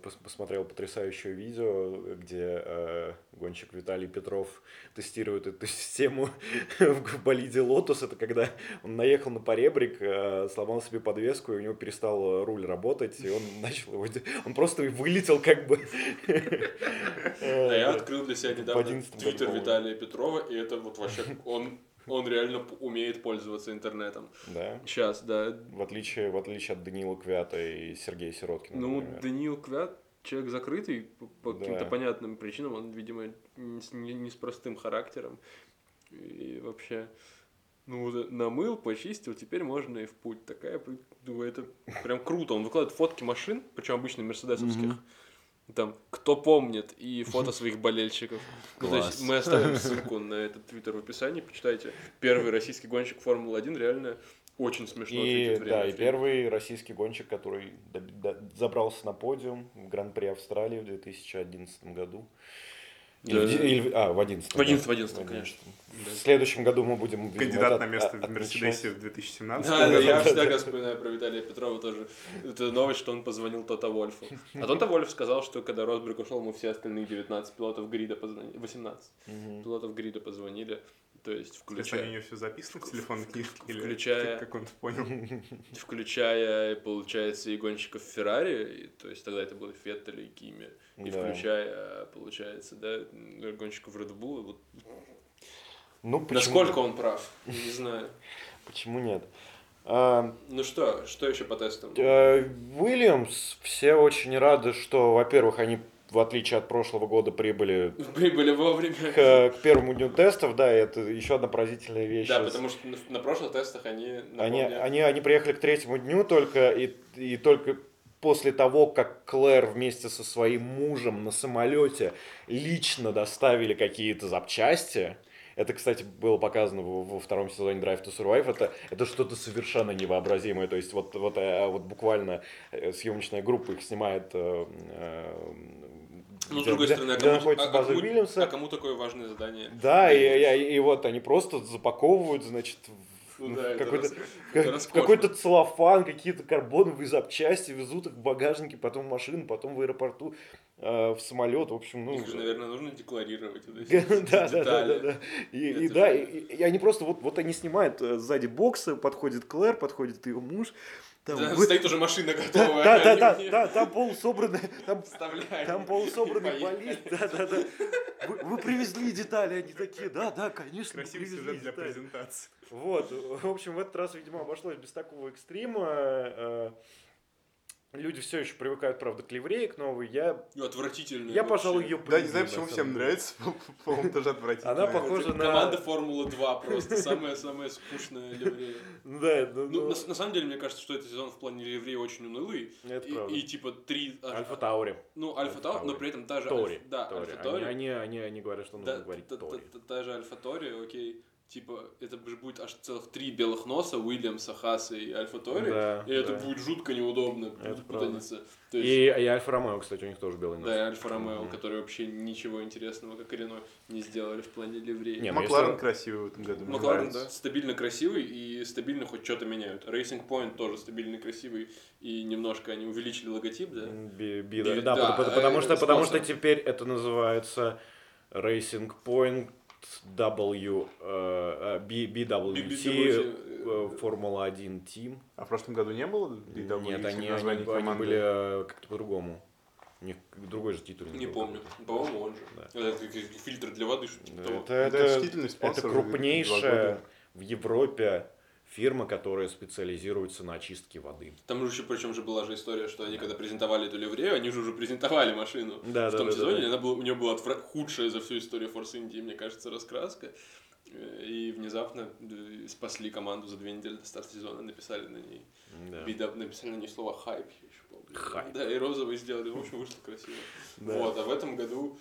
пос- посмотрел потрясающее видео, где э, гонщик Виталий Петров тестирует эту систему <laughs> в болиде Лотос. Это когда он наехал на поребрик, э, сломал себе подвеску, и у него перестал э, руль работать, и он <laughs> начал его... Он просто вылетел как бы...
А я открыл для себя недавно
11 году,
твиттер. Виталия Петрова, и это вот вообще, он, он реально умеет пользоваться интернетом.
Да.
Сейчас, да.
В отличие, в отличие от Данила Квята и Сергея Сироткина,
Ну,
например.
Даниил Квят, человек закрытый, по,
Да.
каким-то понятным причинам, он, видимо, не с, не- не с простым характером. И вообще, ну, вот намыл, почистил, теперь можно и в путь. Такая, думаю, это прям круто. Он выкладывает фотки машин, причем обычно мерседесовских. Там, кто помнит, и <laughs> фото своих болельщиков. Ну, то есть мы оставим ссылку на этот твиттер в описании, почитайте. Первый российский гонщик Формулы-1 реально очень смешно
И,
время
да, и первый российский гонщик, который забрался на подиум в Гран-при Австралии в 2011 году. Или,
Да.
в или в- а, в 11
В 11, в 11, конечно.
В следующем году мы будем видимо,
Кандидат на место
от-
в. Мерседесе в 2017
Да, да, <laughs>
да,
я
да,
всегда
да.
вспоминаю про Виталия Петрова тоже. Это новость, что он позвонил Тота Вольфу. А Тота Вольф сказал, что когда Росберг ушел, ему все остальные 19 пилотов грида позвонили. 18
Мгм.
пилотов грида позвонили. То есть,
они
включая,
нее все записано в телефонной книжке? Или
Включая-
как, как он понял? <laughs>
включая, получается, и гонщиков Феррари, и, то есть тогда это были Феттель и Кими, и
Да.
включая, получается, да, гонщиков Red Bull. Вот
Ну, почему,
Насколько он прав, не знаю.
Почему нет? А,
Ну что, что еще по тестам?
э, Уильямс, все очень рады, что, во-первых, они, в отличие от прошлого года, прибыли
Прибыли вовремя.
к, к первому дню тестов, да, и это еще одна поразительная вещь.
Да, потому что на, прошлых тестах они,
Они,
напомню,
они, они приехали к третьему дню только, и, и только после того, как Клэр вместе со своим мужем на самолете лично доставили какие-то запчасти. Это, кстати, было показано во, втором сезоне Drive to Survive. Это, это что-то совершенно невообразимое. То есть вот, вот, э, вот буквально э, съемочная группа их снимает э,
Ну, с другой
где-
стороны, а кому,
находится
а- а кому- а кому такое важное задание?
Да, и, и, и вот они просто запаковывают, значит, в,
Ну
ну,
да,
какой-то, <laughs>
роскошно.
какой-то целлофан, какие-то карбоновые запчасти, везут их в багажнике, потом в машину, потом в аэропорту э, в самолет, в общем, ну...
Их же, наверное, нужно декларировать. <laughs>
Да, да, да, да, да. И, и да, и, и- они просто вот, вот они снимают э, сзади бокса, подходит Клэр, подходит ее муж, там,
Да,
вы-
Стоит уже машина
да,
готовая.
да, да, да,
мне
да, там полусобранный, там
вставляют.
там полусобранный болит, да, да, да. Вы, вы привезли детали, они такие, да, да, конечно,
Красивый сюжет для
детали».
презентации.
Вот, в общем, в этот раз, видимо, обошлось без такого экстрима. Люди все еще привыкают, правда, к ливреек новой. Я,
Ну, Отвратительно.
я
вообще.
пожалуй, ее
Да, не знаю, почему всем нравится, <laughs> по-моему, тоже отвратительно.
Она похожа на-
Команда Формулы 2 просто. Самая-самая скучная ливрея. <laughs>
Да, ну,
Ну, на, самом деле, мне кажется, что этот сезон в плане ливреи очень унылый.
Это
и,
правда.
и типа три... а-
Альфа Таури.
Ну, Альфа Таури, но
Таури.
при этом та же...
Тори.
Да. Альфа
Они,
Тори.
они, говорят, что нужно говорить Тори.
та же Альфа Тори, окей. Типа, это же будет аж целых три белых носа, Уильямса, Хаса и Альфа Тори,
Да,
и это
да.
будет жутко неудобно,
Это
путаница. То есть,
И, и Альфа Ромео, кстати, у них тоже белый нос.
да, и Альфа Ромео,
Мгм.
который вообще ничего интересного, как и Рено, не сделали в плане ливреи.
Не, ну,
Макларен
если-
красивый в этом году.
Макларен
нравится.
стабильно красивый и стабильно хоть что-то меняют. Racing Point тоже стабильно красивый и немножко они увеличили логотип, да?
Би- да,
да,
потому,
э,
потому что, потому что теперь это называется Racing Point W, э, э, B- BWT,
BWT,
э, Формула 1 Team.
А в прошлом году не было BWT
Нет, они, они, они
команды?
были как-то по-другому. У них другой же титул.
Не помню. По-моему, он же.
Да.
Это фильтр для воды, что типа
Да,
того.
это, это, это крупнейшая в Европе фирма, которая специализируется на очистке воды.
Там же еще, причем же была же история, что они когда презентовали эту ливрею, они же уже презентовали машину
Да,
в
да,
том
да,
сезоне,
да.
она была, у нее была отвра- худшая за всю историю Форс Индии, мне кажется, раскраска. Э, И внезапно э, спасли команду за две недели до старта сезона, написали на ней
Да.
Бида- написали на ней слово хайп, я еще помню.
Хайп.
Да, и розовый сделали, в общем, вышло красиво.
Да.
Вот, а в этом году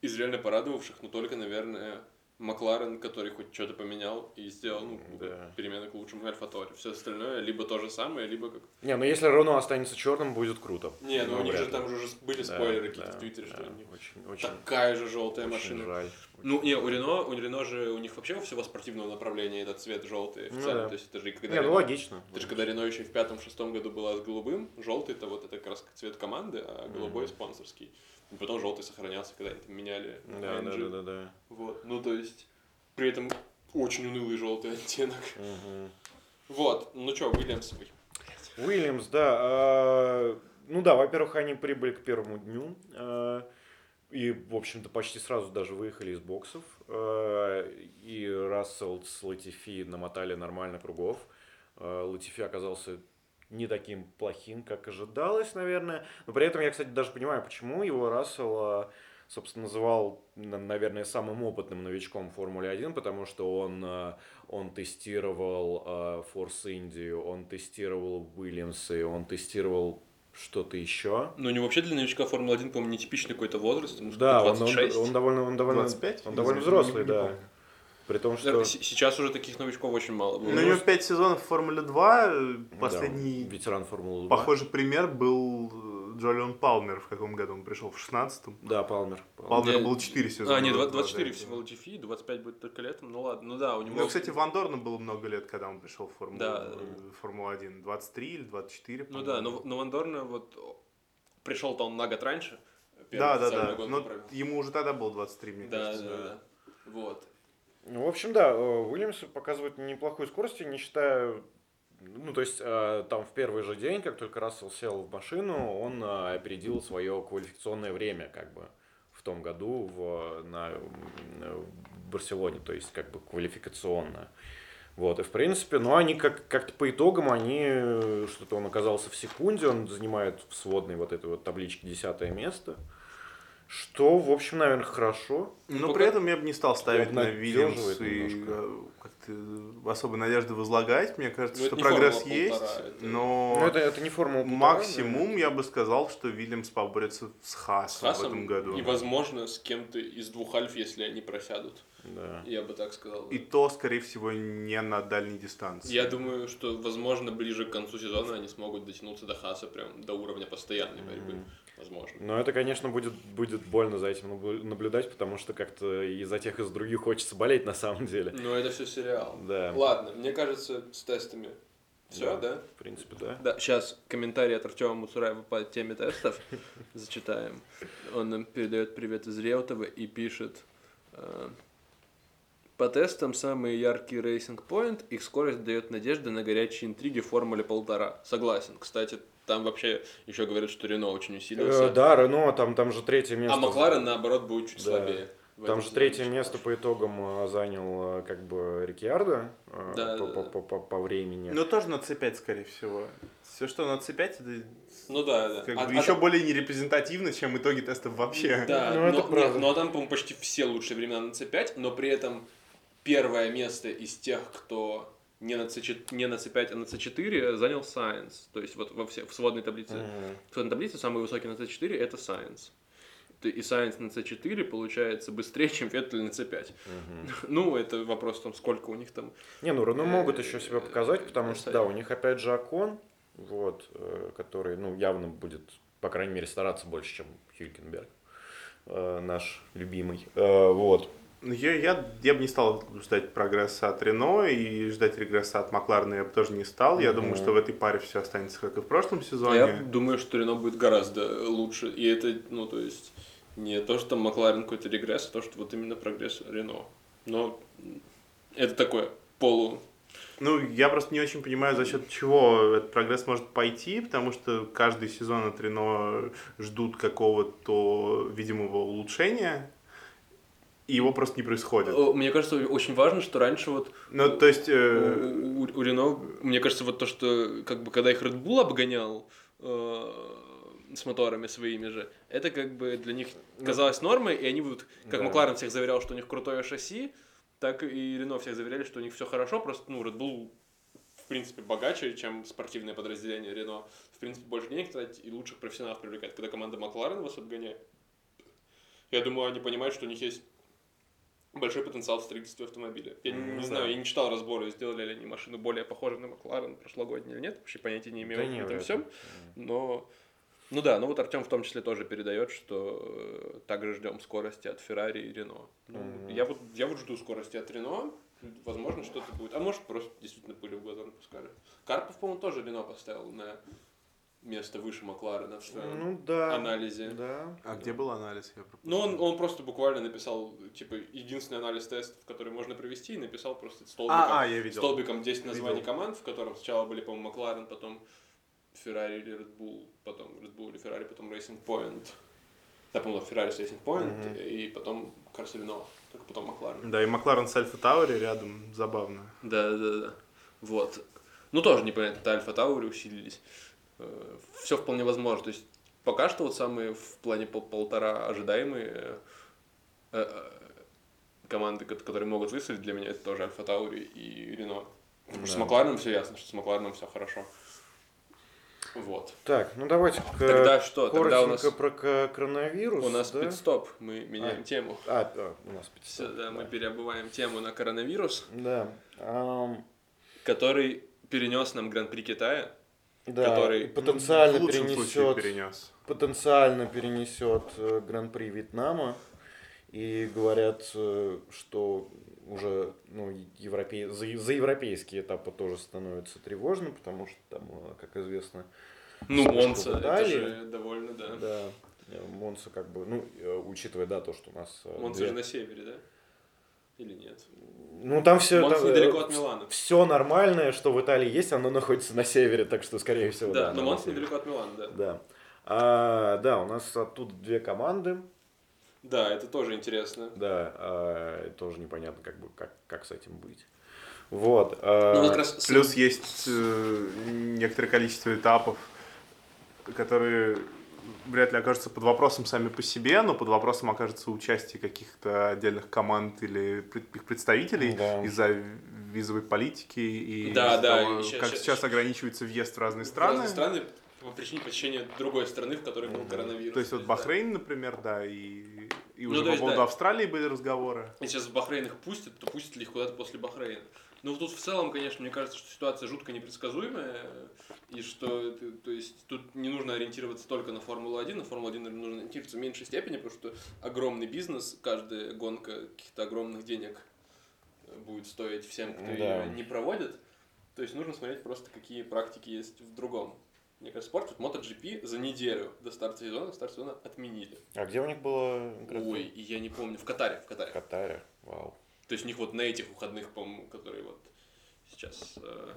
из реально порадовавших, ну только, наверное, Макларен, который хоть что-то поменял и сделал ну,
Да.
перемены к лучшему, Альфа Тори. Все остальное либо то же самое, либо как...
Не, ну если Рено останется черным, будет круто.
Не, ну,
Но
у них же там же уже были
Да,
спойлеры какие-то
да,
в Твиттере, что
да,
у них
очень, очень,
такая же желтая
очень
машина.
жаль.
Ну, не, у Рено, у Рено же, у них вообще у всего спортивного направления этот цвет желтый
Ну
официально.
да.
То есть это же и когда
Не, ну
Рено-
логично.
Это же когда Рено еще в пятом-шестом году была с голубым, желтый это вот это как раз цвет команды, а голубой спонсорский. И потом желтый сохранялся, когда они там меняли
Да, да,
ING.
да, да, да.
Вот, ну то есть, при этом очень унылый желтый оттенок.
Мгм.
Вот, ну что, Уильямсовый.
Уильямс, да. а, ну да, во-первых, они прибыли к первому дню. а, и, в общем-то, почти сразу даже выехали из боксов. а, и Рассел с Латифи намотали нормально кругов. Латифи оказался не таким плохим, как ожидалось, наверное. Но при этом я, кстати, даже понимаю, почему его Рассел, а, собственно, называл, на- наверное, самым опытным новичком в Формуле 1, потому что он, а, он тестировал а, Форс Индию, он тестировал Уильямсы, он тестировал что-то еще.
Ну, него вообще для новичка Формулы-1, по-моему, нетипичный какой-то возраст, ему
Да,
сколько,
он, он,
26.
он довольно, он довольно,
25?
он довольно
Не-
взрослый,
не
да.
помню.
При том,
Да,
что
Сейчас уже таких новичков очень мало было.
Ну, у него 5 сезонов в Формуле 2. э,
да,
Последний
ветеран Формулы 2.
похожий пример был э, Джолион Палмер. В каком году он пришел? В 16-м.
Да, Палмер. Палмер.
Был 4 сезона.
А, не,
до
24
этого.
всего Латифи, 25 будет только летом, ну ладно, ну да, у него...
Ну, кстати, Ван Дорну было много лет, когда он пришел в Формулу,
Да.
э, в Формулу-1. 23 или 24,
Ну да, но, но Ван Дорна вот пришел-то он на год раньше.
Да, да, да.
год
Но ему уже тогда было 23, мне
Да,
кажется.
да, да. Вот.
Ну, в общем, да, э, Уильямс показывает неплохую скорость, не считаю... Ну, то есть, э, там в первый же день, как только Рассел сел в машину, он э, опередил свое квалификационное время, как бы, в том году в, на, м, в Барселоне, то есть, как бы, квалификационно. Вот, и в принципе, ну, они как- как-то по итогам, они, э, что-то он оказался в секунде, он занимает в сводной вот этой вот табличке десятое место, что, в общем, наверное, хорошо.
Но
Пока-
при этом я бы не стал ставить на Вильямс и э, как-то особой надежды возлагать. Мне кажется,
Ну,
что прогресс есть,
полтора, это-
но
Ну, это, это не формула полтора,
максимум я бы сказал, что Вильямс поборется с
С
Хасом, в этом
Хасом
году.
и, возможно, с кем-то из двух альф, если они просядут.
Да.
Я бы так сказал.
И то, скорее всего, не на дальней дистанции.
Я думаю, что, возможно, ближе к концу сезона они смогут дотянуться до Хаса, прям до уровня постоянной борьбы. Возможно.
Но это, конечно, будет, будет больно за этим наблю- наблюдать, потому что как-то и за тех, и за других хочется болеть на самом деле.
Но это все сериал.
Да.
Ладно, мне кажется, с тестами все, да?
В принципе, да.
Да, сейчас комментарий от Артема Муцураева по теме тестов <laughs> зачитаем. Он нам передает привет из Реутова и пишет э, по тестам самый яркий Racing Point, их скорость дает надежды на горячие интриги в формуле полтора. Согласен. Кстати, там вообще еще говорят, что Рено очень усилился.
Э, да, Рено, там, там же третье место.
а Макларен, наоборот, будет чуть
Да.
слабее. в
Там же третье место по итогам э, занял э, как бы Рикьярдо э,
Да,
по,
да,
по- по- по- по времени.
Но тоже на C5, скорее всего. Все, что на C5, это
Ну да, да.
как
А-
бы
а
еще
там-
более нерепрезентативно, чем итоги тестов вообще.
Да,
Ну,
но,
это
нет,
правда.
но там, по-моему, почти все лучшие времена на C5, но при этом первое место из тех, кто не на, C4, не на C5, а на C4 занял Science. То есть вот во все, в сводной таблице.
Мгм.
В сводной таблице самый высокий на C4 это Science. и Сайенс на C4 получается быстрее, чем Феттель на C5. Ну, это вопрос там, сколько у них там...
Не, ну Рено
Э,
могут еще себя показать, потому что,
сайт.
да, у них опять же Акон, вот, э, который, ну, явно будет, по крайней мере, стараться больше, чем Хюлькенберг, э, наш любимый. Э, Вот.
Ну, Я, я, я бы не стал ждать прогресса от Рено и ждать регресса от Макларена я бы тоже не стал. Я думаю, что в этой паре все останется как и в прошлом сезоне.
Я думаю, что Рено будет гораздо лучше. И это, ну, то есть, не то, что там Макларен какой-то регресс, а то, что вот именно прогресс Рено. Но это такое полу...
Ну, я просто не очень понимаю, за счет чего этот прогресс может пойти, потому что каждый сезон от Рено ждут какого-то видимого улучшения, и его просто не происходит.
Мне кажется, очень важно, что раньше вот
Ну, то есть... э,
у, у- у Рено, мне кажется, вот то, что как бы когда их Red Bull обгонял э, с моторами своими же, это как бы для них казалось нормой, и они вот, как
Да.
Макларен всех заверял, что у них крутое шасси, так и Рено всех заверяли, что у них все хорошо, просто, ну, Red Bull в принципе богаче, чем спортивное подразделение Рено. В принципе, больше денег тратить и лучших профессионалов привлекать. Когда команда Макларен вас обгоняет, я думаю, они понимают, что у них есть большой потенциал в строительстве автомобиля. Я не,
Ну
не
да.
знаю, я не читал разборы, сделали ли они машину более похожей на Макларен прошлогодний или нет, вообще понятия не имею
Да не,
этом всем. Но, ну да, ну вот Артем в том числе тоже передает, что э, также ждем скорости от Феррари и Рено. Ну,
Мгм.
я, вот, я вот жду скорости от Рено, возможно, что-то будет. А может, просто действительно пыль в глаза напускали. Карпов, по-моему, тоже Рено поставил на место выше Макларена в своем
Ну, да.
анализе.
Да.
А где был анализ? Я пропустил.
Ну, он, он просто буквально написал, типа, единственный анализ тестов, который можно провести, и написал просто столбиком,
А, а, я видел.
столбиком 10 названий
Видел.
команд, в котором сначала были, по-моему, Макларен, потом Феррари или Red Bull, потом Red Bull или Феррари, потом Racing Point. Да, по-моему, Феррари с Racing Point,
Мгм.
и потом Карс Рено, только потом Макларен.
Да, и Макларен с Альфа Таури рядом, забавно.
Да, да, да. Вот. Ну, тоже непонятно, это Альфа Таури усилились. Все вполне возможно. То есть, пока что вот самые в плане пол- полтора ожидаемые э, э, команды, ко- которые могут выстрелить для меня, это тоже Альфа Таури и Рено. Потому что с
Да.
Маклареном все ясно, что с Маклареном все хорошо. Вот.
Так, ну давайте к-
Тогда что? Тогда у нас,
про коронавирус.
у нас
да?
пит-стоп. Мы меняем
А.
тему.
А, да, у нас
Все,
пит-стоп,
да, мы
да.
переобуваем тему на коронавирус,
Да. Ам,
который перенес нам Гран-при Китая.
Да,
Который
потенциально
в
перенесет
перенес.
потенциально перенесет э, Гран-при Вьетнама. И говорят, э, что уже ну, европе... за, за европейские этапы тоже становится тревожно, потому что там, э, как известно,
Ну, Монца, это же довольно, да.
да, Монса как бы, ну, учитывая, да, то, что у нас...
Монца
две-
же на севере, да? Или нет?
Ну, там все...
Монца недалеко от Милана.
Все нормальное, что в Италии есть, оно находится на севере, так что, скорее всего, да.
Да, но
севере.
недалеко от Милана, да.
Да. А, да, у нас оттуда две команды.
Да, это тоже интересно.
Да, а, тоже непонятно, как бы, как, как с этим быть. Вот. а,
Ну, вот как раз
Плюс есть э, некоторое количество этапов, которые вряд ли окажутся под вопросом сами по себе, но под вопросом окажется участие каких-то отдельных команд или их представителей
Да.
из-за визовой политики и
Да,
из-за
да,
того,
и ща-
как
ща-
сейчас ограничивается въезд в разные
в
страны.
разные страны по причине посещения другой страны, в которой был коронавирус.
То есть вот
да.
Бахрейн, например, да, и, и
Ну,
уже
то
по
есть,
поводу
да.
Австралии были разговоры.
Если сейчас в Бахрейн их пустят, то пустят ли их куда-то после Бахрейна? Ну, тут в целом, конечно, мне кажется, что ситуация жутко непредсказуемая, и что, то есть, тут не нужно ориентироваться только на Формулу-1, на Формулу-1 нужно ориентироваться в меньшей степени, потому что огромный бизнес, каждая гонка каких-то огромных денег э, будет стоить всем, кто
Да.
ее не проводит. То есть, нужно смотреть просто, какие практики есть в другом. Мне кажется, спорт, вот MotoGP за неделю до старта сезона, старт сезона отменили.
А где у них было?
Ой, я не помню, в Катаре, в Катаре.
В Катаре. Вау.
То есть у них вот на этих выходных, по-моему, которые вот сейчас, э,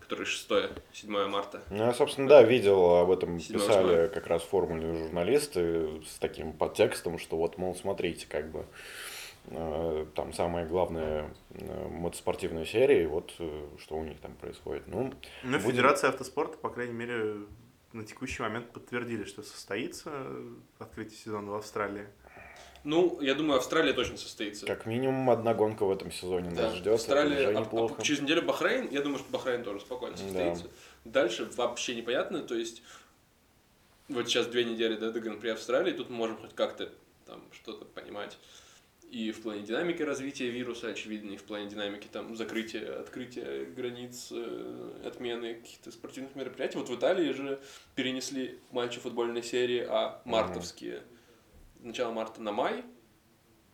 которые 6-7 марта.
Ну, я, собственно, да, видел, об этом писали как раз формульные журналисты с таким подтекстом, что вот, мол, смотрите, как бы э, там самая главная э, мотоспортивная серия, и вот э, что у них там происходит. Ну,
Ну,
Будем-
Федерация автоспорта, по крайней мере, на текущий момент подтвердили, что состоится открытие сезона в Австралии.
Ну, я думаю, Австралия точно состоится.
как минимум одна гонка в этом сезоне
Да,
нас ждет,
Австралия, а- а через неделю Бахрейн, я думаю, что Бахрейн тоже спокойно
Да.
состоится. Дальше вообще непонятно, то есть вот сейчас две недели да, до Гран-при Австралии, тут мы можем хоть как-то там что-то понимать и в плане динамики развития вируса, очевидно, и в плане динамики там закрытия, открытия границ, э, отмены каких-то спортивных мероприятий. Вот в Италии же перенесли матчи футбольной серии А мартовские. Начало марта на май,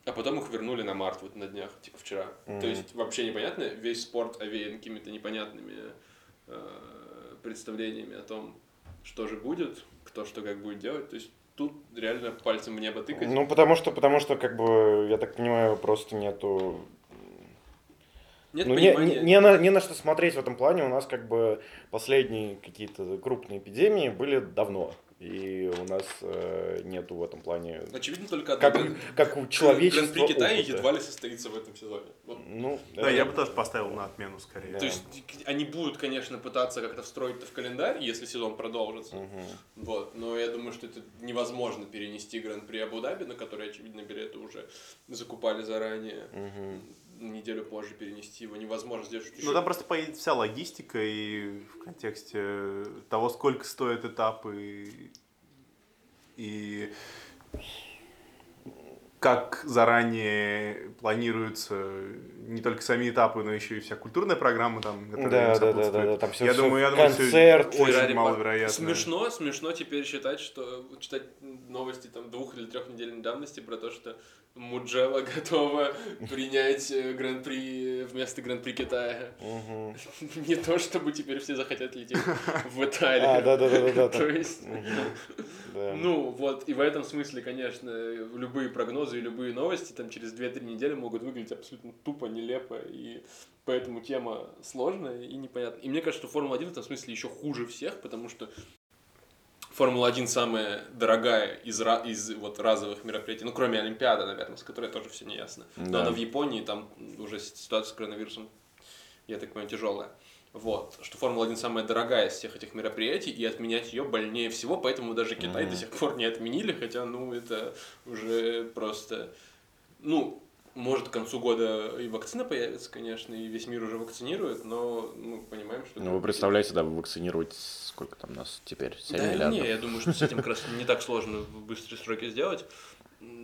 а потом их вернули на март вот на днях, типа вчера.
Мгм.
То есть вообще непонятно, весь спорт овеян какими-то непонятными э, представлениями о том, что же будет, кто что как будет делать. То есть тут реально пальцем в небо тыкать.
Ну, потому что, потому что, как бы, я так понимаю, просто нету
Нет
Ну, не, не, не на, не на что смотреть в этом плане. У нас как бы последние какие-то крупные эпидемии были давно. И у нас э, нету в этом плане...
Очевидно, только одно
Как,
гран-
как у человечества
Гран-при Китая
опыта.
едва ли состоится в этом сезоне. Вот.
Ну,
Да, я бы тоже поставил на отмену скорее.
Да.
То есть они будут, конечно, пытаться как-то встроить это в календарь, если сезон продолжится.
Мгм.
Вот. Но я думаю, что это невозможно перенести Гран-при Абу-Даби, на который, очевидно, билеты уже закупали заранее.
Мгм.
Неделю позже перенести его невозможно сделать. что
Ну
еще-
там просто поедет вся логистика и в контексте того, сколько стоят этапы и как заранее планируются не только сами этапы, но еще и вся культурная программа там, которая
Да, да, да, да, да, там все,
Я думаю, я думаю,
концерт.
очень
Феррари по-
маловероятно.
Смешно, смешно теперь считать, что читать новости там двух или трехнедельной давности про то, что Муджела <laughs> готова принять э, Гран-при вместо Гран-при Китая. Не то, чтобы теперь все захотят лететь в Италию.
А, да, да, да, да. <laughs>
То есть, ну вот, и в этом смысле, конечно, любые прогнозы и любые новости там через 2-3 недели могут выглядеть абсолютно тупо, нелепо, и поэтому тема сложная и непонятная. И мне кажется, что Формула-1 в этом смысле еще хуже всех, потому что Формула-1 самая дорогая из, из вот разовых мероприятий, ну, кроме Олимпиады, наверное, с которой тоже все не ясно. Но
Да.
она в Японии, там уже ситуация с коронавирусом, я так понимаю, тяжелая. Вот, что Формула-1 самая дорогая из всех этих мероприятий, и отменять ее больнее всего, поэтому даже Китай
Мгм.
до сих пор не отменили, хотя, ну, это уже просто, ну, может, к концу года и вакцина появится, конечно, и весь мир уже вакцинирует, но мы понимаем, что...
Ну, вы представляете, да, вакцинировать сколько там нас теперь? 7
Да,
миллиардов?
не, я думаю, что с этим как раз не так сложно в быстрые сроки сделать.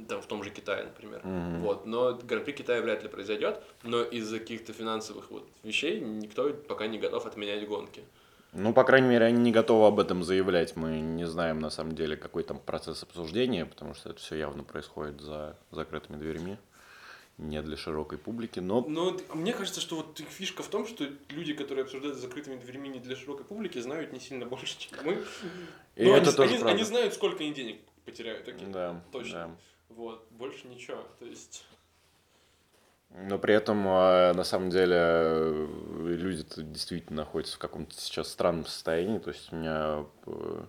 Там в том же Китае, например.
Мгм.
Вот. Но Гран-при Китая вряд ли произойдет. Но из-за каких-то финансовых вот вещей никто пока не готов отменять гонки.
Ну, по крайней мере, они не готовы об этом заявлять. Мы не знаем, на самом деле, какой там процесс обсуждения, потому что это все явно происходит за закрытыми дверьми, не для широкой публики. Но
Но т- мне кажется, что вот их фишка в том, что люди, которые обсуждают с закрытыми дверьми не для широкой публики, знают не сильно больше, чем мы.
и
Ну,
это
они,
тоже
они-
правда.
они знают, сколько они денег потеряют. окей.
Да,
Точно.
да.
Вот. Больше ничего. То есть...
Но при этом, э, на самом деле, э, люди действительно находятся в каком-то сейчас странном состоянии. То есть у меня э,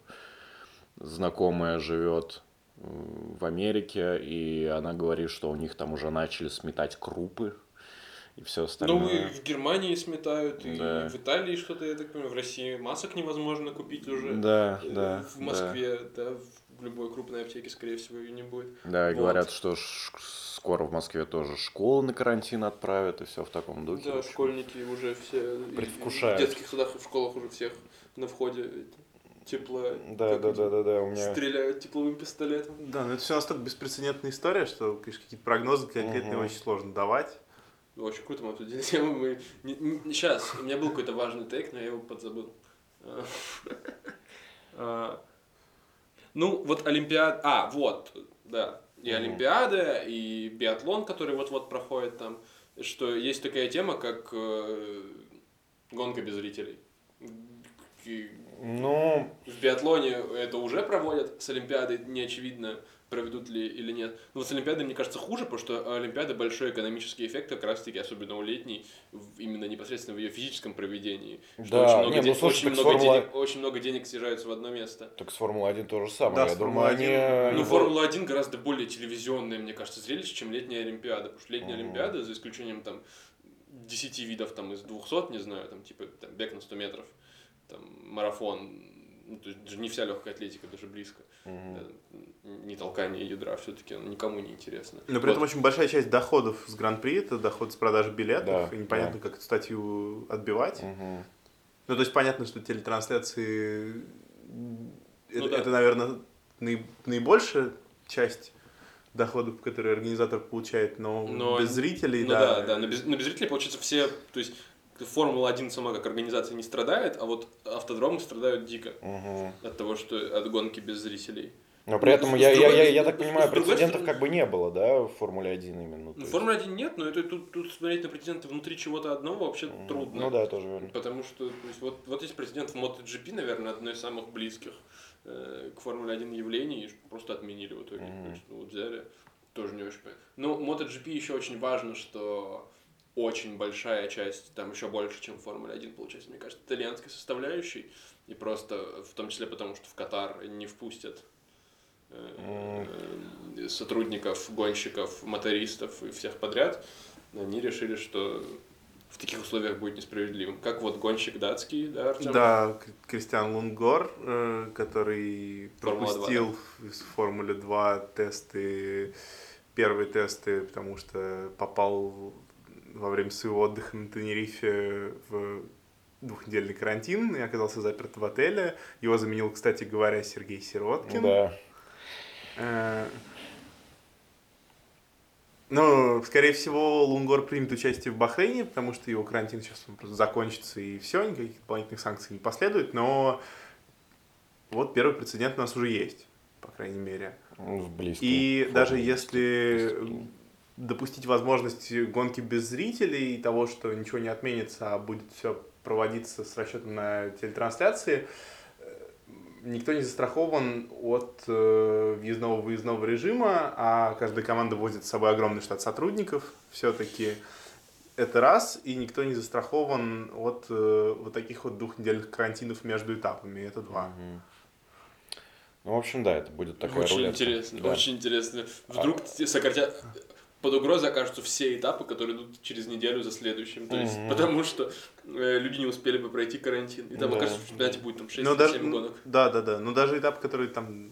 знакомая живет э, в Америке, и она говорит, что у них там уже начали сметать крупы и все
Ну,
остальное.
и в Германии сметают, и
Да.
в Италии что-то, я так понимаю, в России масок невозможно купить уже.
Да,
Э,
да.
В Москве, да. В любой крупной аптеке, скорее всего, ее не будет.
Да, и
Вот.
говорят, что ш- скоро в Москве тоже школы на карантин отправят, и все в таком духе.
Да,
общем.
школьники уже все...
Предвкушают.
В детских садах и в школах уже всех на входе тепло.
Да,
как
да,
эти
да, да, да, у меня...
Стреляют тепловым пистолетом.
Да, но это все настолько беспрецедентная история, что, конечно, какие-то прогнозы конкретные
Мгм.
очень сложно давать.
Очень круто мы обсудили <laughs> тему. Мы... Сейчас, у меня был какой-то важный тейк, но я его подзабыл. <laughs> Ну, вот Олимпиада... А, вот, да. И
Мгм.
Олимпиада, и биатлон, который вот-вот проходит там. Что есть такая тема, как э, гонка без зрителей. И
Ну,
в биатлоне это уже проводят, с Олимпиадой не очевидно, проведут ли или нет. Но вот с Олимпиадой, мне кажется, хуже, потому что Олимпиада большой экономический эффект, как раз таки, особенно у летней, именно непосредственно в ее физическом проведении. Что
Да,
очень, много,
не, ну,
де-
слушай,
очень,
так
много
Формула-
денег, очень много денег съезжаются в одно место.
так с Формулой-1 то же самое.
Да,
я
с
думаю,
Формулой-1,
они...
Ну,
Ну,
Формула-1 гораздо более телевизионное, мне кажется, зрелище, чем летняя Олимпиада. Потому что летняя
Мгм.
Олимпиада, за исключением там 10 видов там из 200, не знаю, там типа там, бег на 100 метров, там марафон, ну, то есть даже не вся легкая атлетика, даже близко. Э, Не толкание ядра все-таки никому не интересно.
Но при этом
Вот.
очень большая часть доходов с Гран-при это доход с продажи билетов,
Да,
и непонятно, как эту статью отбивать.
Мгм.
Ну, то есть понятно, что телетрансляции
Ну
это,
да.
это, наверное, наи- наибольшая часть доходов, которые организатор получает, но,
Но
без зрителей,
Ну
да.
да, да, но без, но без зрителей, получается, все, то есть Формула-1 сама как организация не страдает, а вот автодромы страдают дико
Мгм.
от того, что от гонки без зрителей.
Но при этом,
Ну, с
я, я,
другой-
я, я
с-
так
с-
понимаю, прецедентов как бы не было, да, в Формуле 1 именно.
Ну,
есть-
Формулы 1 нет, но это тут, тут смотреть на президента внутри чего-то одного вообще
Мгм.
трудно.
Ну да, тоже верно.
Потому что то есть, вот, вот есть президент в MotoGP, наверное, одно из самых близких э, к Формуле 1 явлений, и просто отменили в итоге.
Мгм.
То есть, ну, вот взяли, тоже не очень понятно. Ну, MotoGP еще очень важно, что очень большая часть, там еще больше, чем в Формуле 1, получается, мне кажется, итальянской составляющей, и просто в том числе потому, что в Катар не впустят э, э, сотрудников, гонщиков, мотористов и всех подряд, они решили, что в таких условиях будет несправедливым. Как вот гонщик датский, да, Артем?
Да, Кристиан Лунгор, э, который
Формула-2,
пропустил в Формуле 2 тесты, первые тесты, потому что попал во время своего отдыха на Тенерифе в двухнедельный карантин и оказался заперт в отеле. Его заменил, кстати говоря, Сергей Сироткин.
Да.
Э, Ну, скорее всего, Лунгор примет участие в Бахрейне, потому что его карантин сейчас просто закончится и все, никаких дополнительных санкций не последует. Но вот первый прецедент у нас уже есть, по крайней мере.
Ну, В близком.
И даже если
близком.
Допустить возможность гонки без зрителей и того, что ничего не отменится, а будет все проводиться с расчетом на телетрансляции, э, никто не застрахован от э, въездного-выездного режима, а каждая команда возит с собой огромный штат сотрудников все-таки. Это раз, и никто не застрахован от э, вот таких вот двухнедельных карантинов между этапами. Это два.
Мгм. Ну, в общем, да, это будет такая
очень
рулетка.
интересно,
Да.
очень интересно. Вдруг те сократят под угрозой окажутся все этапы, которые идут через неделю за следующим. То есть,
Мгм.
потому что э, люди не успели бы пройти карантин. И там
Да,
окажется, что в чемпионате будет там 6-7
Ну, даже,
гонок.
да, да, да. Но даже этапы, которые там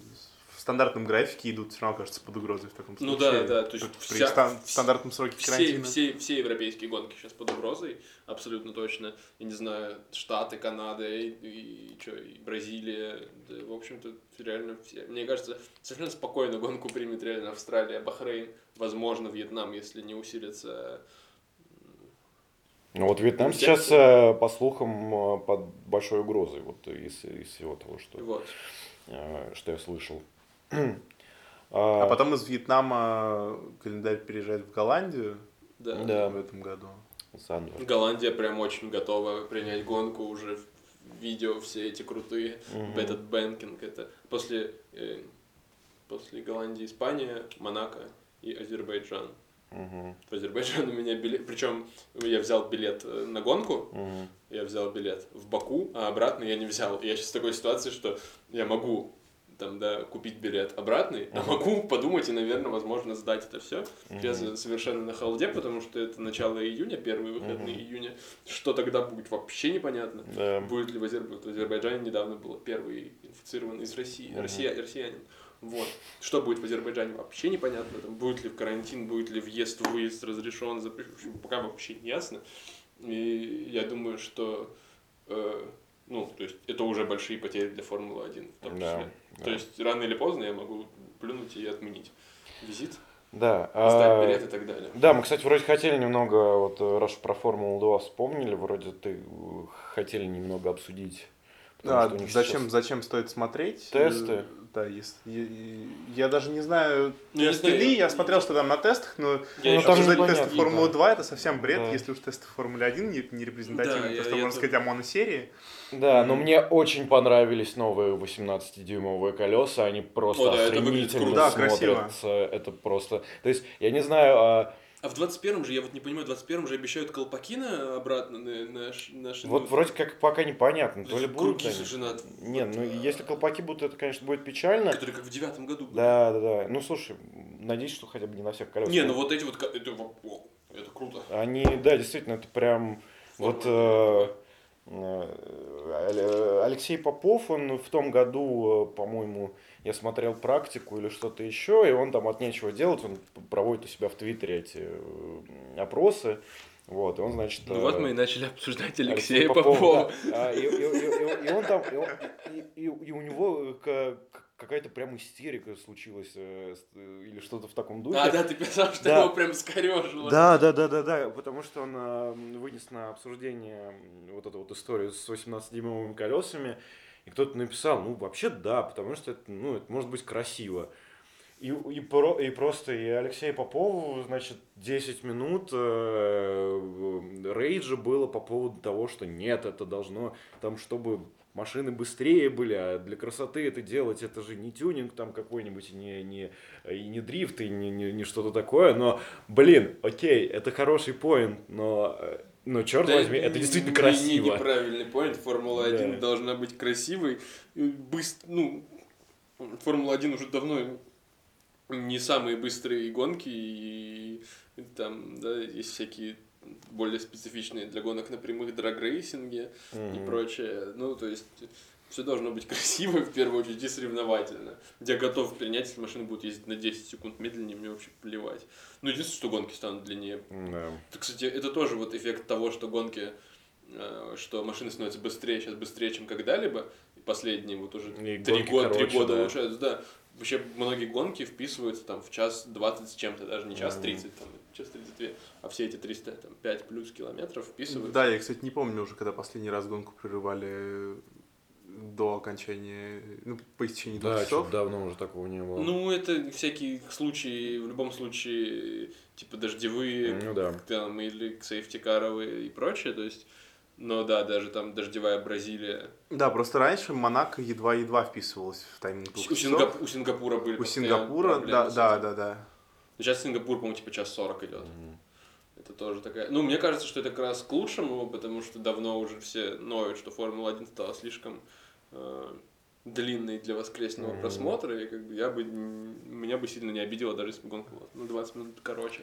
в стандартном графике идут, все равно окажутся под угрозой в таком
Ну
случае.
да, да, то есть
При
вся-
стан- стандартном сроке
Все,
карантина.
все, все европейские гонки сейчас под угрозой, абсолютно точно. Я не знаю, Штаты, Канада и, и, чё, и Бразилия. Да, в общем-то, реально все. Мне кажется, совершенно спокойно гонку примет реально Австралия, Бахрейн, возможно, Вьетнам, если не усилится.
Ну вот Вьетнам сейчас, э, по слухам, э, под большой угрозой, вот из, из всего того, что,
Вот.
э, что я слышал.
А потом из Вьетнама календарь переезжает в Голландию
Да.
Да.
в этом году.
Зандворт.
Голландия прям очень готова принять гонку уже в- видео все эти крутые.
Мгм.
Этот banking это после э, после Голландии Испания, Монако и Азербайджан.
Мгм.
В Азербайджан <laughs> у меня билет, причем я взял билет э, на гонку,
Мгм.
я взял билет в Баку, а обратно я не взял. И я сейчас в такой ситуации, что я могу там, да, купить билет обратный, а могу подумать и, наверное, возможно, сдать это все. Я за- совершенно на hold е, потому что это начало июня, первые выходные июня. Что тогда будет, вообще непонятно.
Да.
Будет ли в, Азер... в Азербайджане недавно было первый инфицированный из России, Россия... россиянин. Вот. Что будет в Азербайджане, вообще непонятно. Там, будет ли в карантин, будет ли въезд, выезд разрешен, запрещен. Пока вообще не ясно. И я думаю, что э, ну, то есть это уже большие потери для Формулы-1 в том
Да,
числе.
да.
То есть рано или поздно я могу плюнуть и отменить визит,
Да.
сдать
а,
билет и так далее.
Да, мы, кстати, вроде хотели немного, вот раз про Формулу-2 вспомнили, вроде ты э, хотели немного обсудить.
Да,
что у них
зачем,
сейчас-
зачем стоит смотреть?
Тесты.
Да, если, я, я даже не знаю,
Ну,
тесты
знаю,
ли,
я-
я смотрел, что там на тестах, но
Я
Ну, там непонятно,
тесты Формулы
да.
2 это совсем бред,
Да.
если уж тесты Формулы 1 не, не репрезентативны,
Да,
то
я-
что
я
можно сказать о моносерии.
Да, но мне очень понравились новые 18-дюймовые колеса, они просто
О, да, это
охренительно
круто.
Да, красиво.
смотрятся. Это просто... То есть, я не знаю, а,
А в 21-м же, я вот не понимаю, в 21-м же обещают колпаки на обратно на, на, на шину.
вот вроде как пока непонятно, то ли будут
Круги
они.
от-
Не,
вот,
ну
а,
если колпаки будут, это, конечно, будет печально.
Которые как в девятом году были.
Да, да, да. Ну, слушай, надеюсь, что хотя бы не на всех колесах.
Не, ну вот эти вот, это, это круто.
Они, да, действительно, это прям... Вот э, э, Але- Алексей Попов, он в том году, э, по-моему, я смотрел практику или что-то еще, и он там от нечего делать, он проводит у себя в Твиттере эти опросы, Вот, и он, значит...
Ну вот
э,
мы и начали обсуждать
Алексея
Алексея Попова.
да. А, И, и- и- и- и он там, и, он- и- у него э, ка- какая-то прям истерика случилась э, или что-то в таком духе.
А, да, ты писал, что
Да.
его прям скорежило.
Да, да, да, да, да, потому что он вынес на обсуждение вот эту вот историю с 18-дюймовыми колесами, и кто-то написал, ну, вообще да, потому что это, ну, это может быть красиво. И, и, про- и просто и Алексею Попову, значит, 10 минут э, рейджа было по поводу того, что нет, это должно, там, чтобы машины быстрее были, а для красоты это делать, это же не тюнинг там какой-нибудь, и не, не, и не дрифт, и не, не, не что-то такое, но, блин, окей, это хороший поинт, но, но черт
Да,
возьми, это действительно красиво.
Не, неправильный поинт. Формула-1
Да.
должна быть красивой. Быстро, ну, Формула-1 уже давно не самые быстрые гонки, и там, да, есть всякие более специфичные для гонок на прямых драг-рейсинге и
Мгм.
прочее. Ну, то есть, все должно быть <laughs> красиво, в первую очередь, и соревновательно. Я готов принять, если машина будет ездить на 10 секунд медленнее, мне вообще плевать. Ну, единственное, что гонки станут длиннее.
Да.
Это, Кстати, это тоже вот эффект того, что гонки, э, что машины становятся быстрее, сейчас быстрее, чем когда-либо. И последние вот уже три года, три года
да.
улучшаются, да. Вообще многие гонки вписываются там в час 20 с чем-то, даже не час
Мгм.
30, там, час 32, а все эти 300, там, 5 плюс километров вписываются.
Да, я, кстати, не помню уже, когда последний раз гонку прерывали до окончания, ну, по истечении двух
Да,
часов.
давно уже такого не было.
Ну, это всякие случаи, в любом случае, типа дождевые,
Ну да.
там, или сейфтикаровые и прочее, то есть, но да, даже там дождевая Бразилия.
Да, просто раньше Монако едва-едва вписывалась в тайминг двух
У,
часов.
Сингап- у Сингапура были
У Сингапура, да, да, да, да.
Сейчас Сингапур, по-моему, типа час 40 идет.
Мгм.
Это тоже такая... Ну, мне кажется, что это как раз к лучшему, потому что давно уже все ноют, что Формула-1 стала слишком э, длинной для воскресного
Мгм.
просмотра, и как бы я бы... Меня бы сильно не обидело, даже если бы гонка была на 20 минут короче.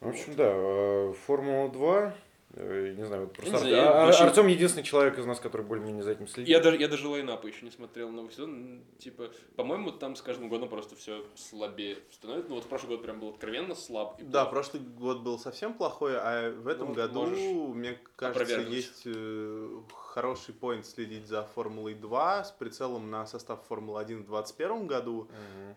В общем, да, э, Формула-2, э, не знаю, вот просто Ар-
я вообще-
Артем единственный человек из нас, который более-менее за этим следит.
Я даже, я даже лайнапы еще не смотрел новый сезон. Типа, по-моему, там с каждым годом просто все слабее становится. Ну, вот прошлый год прям был откровенно слаб. и
Да, прошлый год был совсем плохой, а в этом
Ну,
году, мне кажется, есть э, хороший поинт следить за Формулой 2 с прицелом на состав Формулы-1 в 2021 году.
Мгм.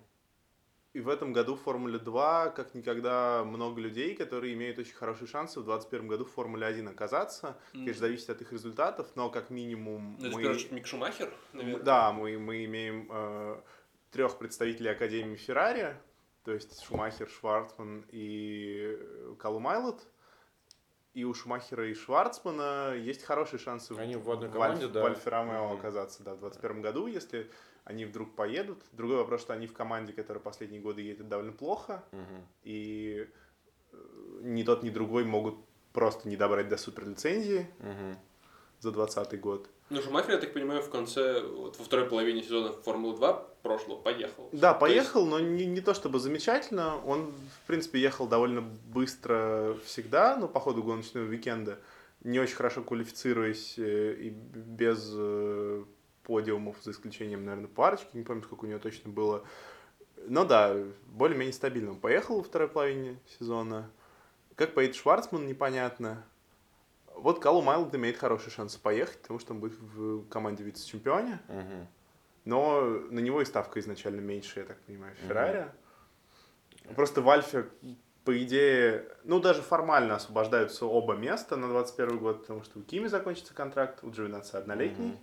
И в этом году в Формуле 2 как никогда много людей, которые имеют очень хорошие шансы в 2021 году в Формуле 1 оказаться.
М.
Конечно, зависит от их результатов, но как минимум
Ну, это, в
мы...
первую очередь, Мик Шумахер, наверное.
Да, мы, мы имеем трех представителей Академии Феррари, то есть Шумахер, Шварцман и э, Калум Айлот. И у Шумахера и Шварцмана есть хорошие шансы
Они в одной
Альф-
команде, да.
в Альфа Ромео
Мгм.
оказаться да, в 2021 году, если они вдруг поедут. Другой вопрос, что они в команде, которая последние годы едет довольно плохо,
Мгм.
и э, ни тот, ни другой могут просто не добрать до суперлицензии
Мгм.
за 2020 год.
Ну, Шумахер, я так понимаю, в конце, вот во второй половине сезона Формулы 2 прошлого поехал.
Да,
То
поехал, но не, не то чтобы замечательно. Он, в принципе, ехал довольно быстро всегда, но по ходу гоночного уикенда, не очень хорошо квалифицируясь э, и без э, подиумов, за исключением, наверное, парочки, не помню, сколько у него точно было. Но да, более-менее стабильно. Он поехал во второй половине сезона. Как поедет Шварцман, непонятно. Вот Калум Айлд имеет хороший шанс поехать, потому что он будет в команде вице-чемпионе.
Мгм.
Но на него и ставка изначально меньше, я так понимаю. Феррари. Просто в Альфе, по идее, ну, даже формально освобождаются оба места на 21 год, потому что у Кими закончится контракт, у Джовинатса однолетний.
Мгм.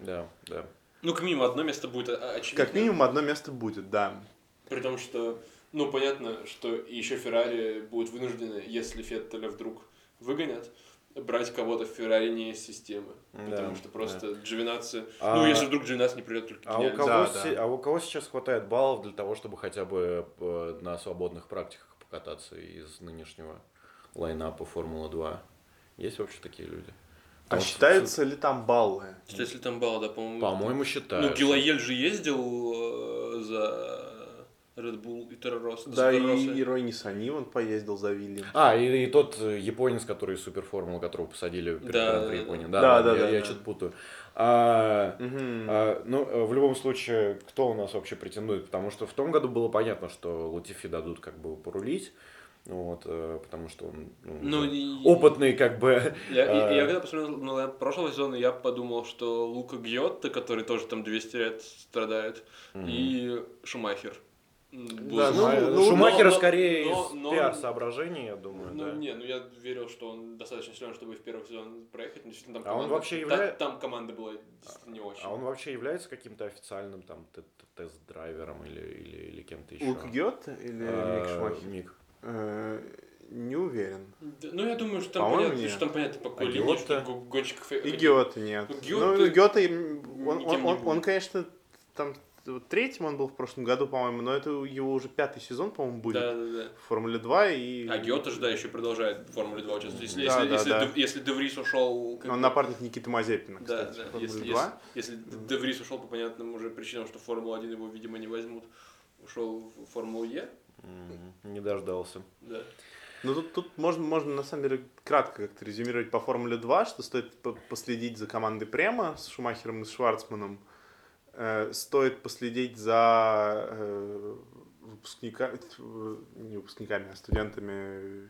Да, да.
Ну, как минимум, одно место будет о- очевидно.
Как минимум одно место будет, да.
При том, что, ну, понятно, что еще Феррари будут вынуждены, если Феттеля вдруг выгонят, брать кого-то в Феррари не из системы.
Да,
потому что просто Джовинаци...
А-
Ну, если вдруг Джовинаци не придет, только
А у, кого
Да,
се-
да.
а у кого сейчас хватает баллов для того, чтобы хотя бы э, на свободных практиках покататься из нынешнего лайнапа Формулы-2? Есть вообще такие люди?
А
что-
считаются ли там баллы?
Что если там балла, да, по-моему...
По-моему, считают.
Ну, Гилаель же ездил э, за Red Bull и Терророс.
Да, и, и Рой Нисани он поездил за Вильям.
А, и, и тот э, японец, который из суперформулы, которого посадили перед
Да, да,
Японии.
да.
Да,
Да,
да,
да,
я,
да,
я
да.
что-то путаю. А,
Мгм.
а, ну, э, в любом случае, кто у нас вообще претендует? Потому что в том году было понятно, что Латифи дадут как бы порулить. Вот, э, потому что он ну,
Ну,
опытный, как бы. <laughs>
Я, и-
э,
я когда посмотрел на прошлого сезона, я подумал, что Лука Гьотто, который тоже там 200 лет страдает, и Шумахер.
Да, ну,
Шумахер,
ну,
Шумахера
но-
скорее
но-
из
но-
пиар-соображений, я думаю,
Ну,
да.
не, ну я верил, что он достаточно силен, чтобы в первый сезон проехать. но действительно, там
А он
команда-
вообще
та-
явля-
Там, команда была действительно не очень.
А он вообще является каким-то официальным там тест-драйвером или, или, или кем-то еще?
Лук Гетте или
А,
Мик Шумахер?
Мик.
Э, Не уверен.
Да, ну, я думаю, что там
По-моему,
понятно, что там понятно, по какой
А Гёте?
гонщиков...
И Гетте нет.
Ну,
Ну,
Гёте
он, он, он, он, конечно, там вот третьим он был в прошлом году, по-моему, но это его уже пятый сезон, по-моему, будет
Да, да, да.
в Формуле 2. И...
А Геота же, да, еще продолжает в Формуле 2 участвовать. Если,
Да,
если,
да,
если,
да.
Де- если Де Врис ушел... как
Он напарник Никиты Мазепина,
Да,
кстати,
да.
в Формуле
Если,
2.
если, если Де Врис ушел по понятным уже причинам, что Формула-1 его, видимо, не возьмут, ушел в Формулу Е,
Не дождался.
да.
Ну тут, тут можно, можно на самом деле кратко как-то резюмировать по Формуле 2, что стоит по- последить за командой Према с Шумахером и с Шварцманом. Э, стоит последить за э, выпускника, э, не выпускниками, а студентами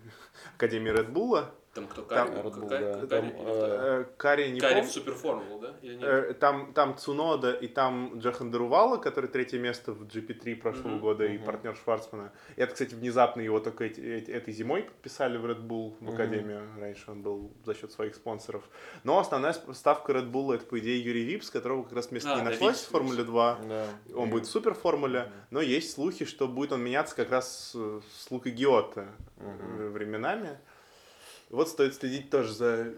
Академии Bull.
Там кто?
Там
Карри?
Red Bull,
Карри-
да.
Карри
Там, э,
Карри не
Карри в Суперформулу, да? Или нет?
Э, Там, там Цунода и там Джохан Дерувала, который третье место в GP3 прошлого
Мгм.
года и
Мгм.
партнер Шварцмана. И это, кстати, внезапно его только эти- эти- этой зимой подписали в Red Bull, в. Академию. Раньше он был за счет своих спонсоров. Но основная ставка Red Bull это, по идее, Юрий Випс, которого как раз место
А,
не
да,
нашлось
Випс,
в Формуле
Випс.
2.
Да.
Он
И-
будет в суперформуле, но есть слухи, что будет он меняться как раз с, Лукой Гиотто
Мгм.
э, временами. Вот стоит следить тоже за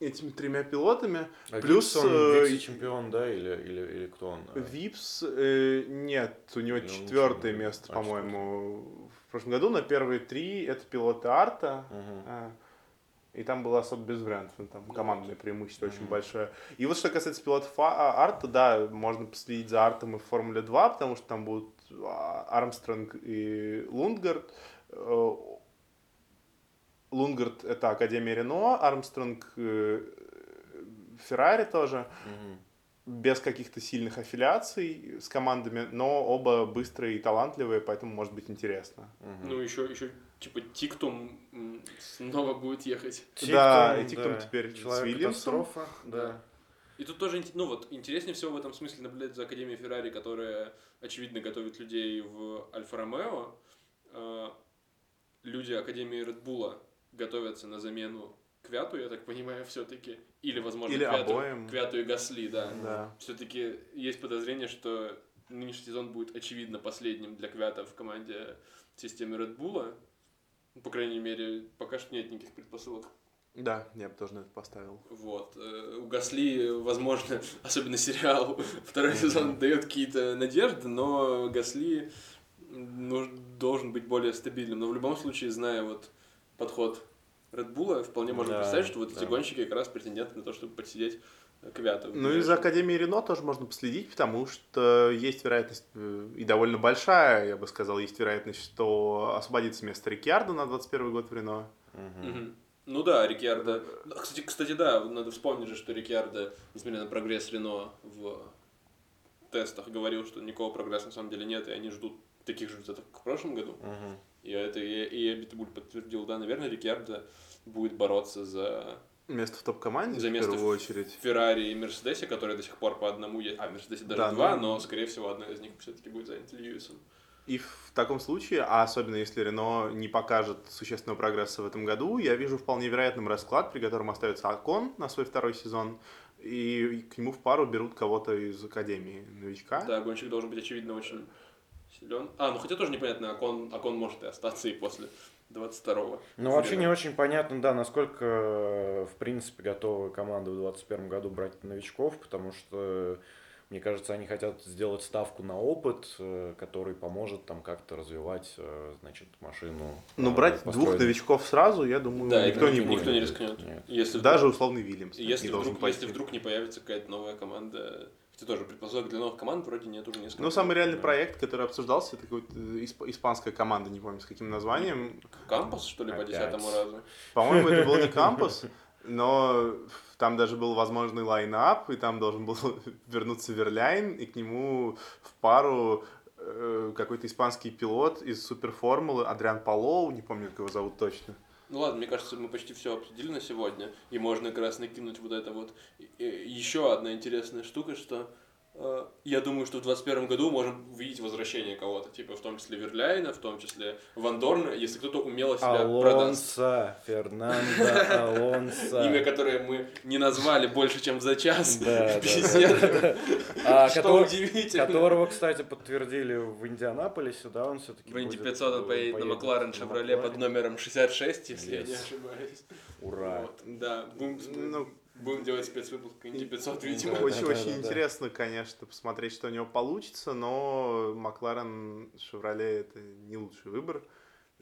этими тремя пилотами.
А
Плюс,
Випс, он
э,
вице-чемпион, да, или, или, или кто он?
Випс э, нет, у него
он
четвертое место,
А,
по-моему, в прошлом году. На первые три это пилоты Арта.
Мгм.
а, И там было особо без вариантов, ну, там командное преимущество очень
Мгм.
большое. И вот что касается пилотов А- Арта, да, можно последить за Артом и в Формуле 2, потому что там будут а, Армстронг и Лундгард. Лундгард это Академия Рено, Армстронг э, Феррари тоже
Мгм.
без каких-то сильных аффилиаций с командами, но оба быстрые и талантливые, поэтому может быть интересно.
Мгм.
Ну, еще, еще типа Тиктум снова будет ехать.
Да,
Тиктум,
и Тиктум теперь с
Человек-катастрофа,
Вильямсом.
да.
И тут тоже, ну вот, интереснее всего в этом смысле наблюдать за Академией Феррари, которая, очевидно, готовит людей в Альфа-Ромео. Э, Люди Академии Редбула готовятся на замену Квяту, я так понимаю, все-таки. Или, возможно,
Или
Квяту,
обоим.
Квяту и Гасли, да.
Да.
Все-таки есть подозрение, что нынешний сезон будет, очевидно, последним для Квята в команде системы Red Bull. По крайней мере, пока что нет никаких предпосылок.
Да, я бы тоже на это поставил.
Вот. Э, У Гасли, возможно, <laughs> особенно сериал <laughs> второй сезон дает какие-то надежды, но Гасли ну, должен быть более стабильным. Но в любом случае, зная вот подход Red Bull, вполне можно
Да,
представить, что вот эти
да.
гонщики как раз претенденты на то, чтобы подсидеть Квяту.
Ну и за Академией Рено тоже можно последить, потому что есть вероятность, э, и довольно большая, я бы сказал, есть вероятность, что освободится место Рикьярдо на 21 год в Рено.
Мгм.
Ну да, Рикьярдо. Да, Кстати, кстати, да, надо вспомнить же, что Рикьярдо, несмотря на прогресс Рено в тестах, говорил, что никакого прогресса на самом деле нет, и они ждут таких же результатов, как в прошлом году.
Мгм.
И это и, и Абитбуль подтвердил, да, наверное, Рикьярдо будет бороться за
Место в топ-команде,
За
в
место
первую
в-
очередь.
Феррари и Мерседесе, которые до сих пор по одному есть. А, Мерседесе даже
Да,
два,
ну-
но, скорее всего, одна из них все-таки будет занята Льюисом.
И в таком случае, а особенно если Рено не покажет существенного прогресса в этом году, я вижу вполне вероятным расклад, при котором остается Акон на свой второй сезон, и к нему в пару берут кого-то из Академии новичка.
Да, гонщик должен быть, очевидно, очень силен. А, ну хотя тоже непонятно, Акон, Акон может и остаться и после 22-го.
Ну, вообще не очень понятно, да, насколько, э, в принципе, готовы команды в 2021 году брать новичков, потому что, мне кажется, они хотят сделать ставку на опыт, э, который поможет там как-то развивать, э, значит, машину.
Но
э,
брать двух
построенную.
новичков сразу, я думаю,
Да,
никто не будет.
никто не рискнет.
Нет.
Если вдруг-
Даже условный Вильямс.
если, вдруг, если вдруг не появится какая-то новая команда, хотя тоже предпосылок для новых команд вроде нет уже несколько.
Ну, самый реальный
Да.
проект, который обсуждался, это какая-то исп- испанская команда, не помню с каким названием.
Кампус, что ли, по
Опять.
десятому разу?
По-моему, это был не <laughs> кампус, но там даже был возможный лайнап, и там должен был <laughs> вернуться Верляйн, и к нему в пару э, какой-то испанский пилот из суперформулы, Адриан Палоу, не помню, как его зовут точно.
Ну ладно, мне кажется, мы почти все обсудили на сегодня, и можно как раз накинуть вот это вот. И- Еще одна интересная штука, что я думаю, что в 2021 году можем увидеть возвращение кого-то, типа в том числе Верляйна, в том числе Ван Дорна, если кто-то умело себя продаст.
Алонсо, Фернандо Алонсо.
Имя, которое мы не назвали больше, чем за час
Да, да, <laughs>
беседы.
А,
Что удивительно.
Которого, кстати, подтвердили в Индианаполисе, да, он все-таки
В Инди 500 он поедет на Макларен Шевроле под номером 66, если я не ошибаюсь.
Ура.
Да,
Ну,
будем делать спецвыпуск Инди 500, видимо.
Да,
Очень,
да,
очень
да, да.
интересно, конечно, посмотреть, что у него получится, но Макларен Шевроле это не лучший выбор.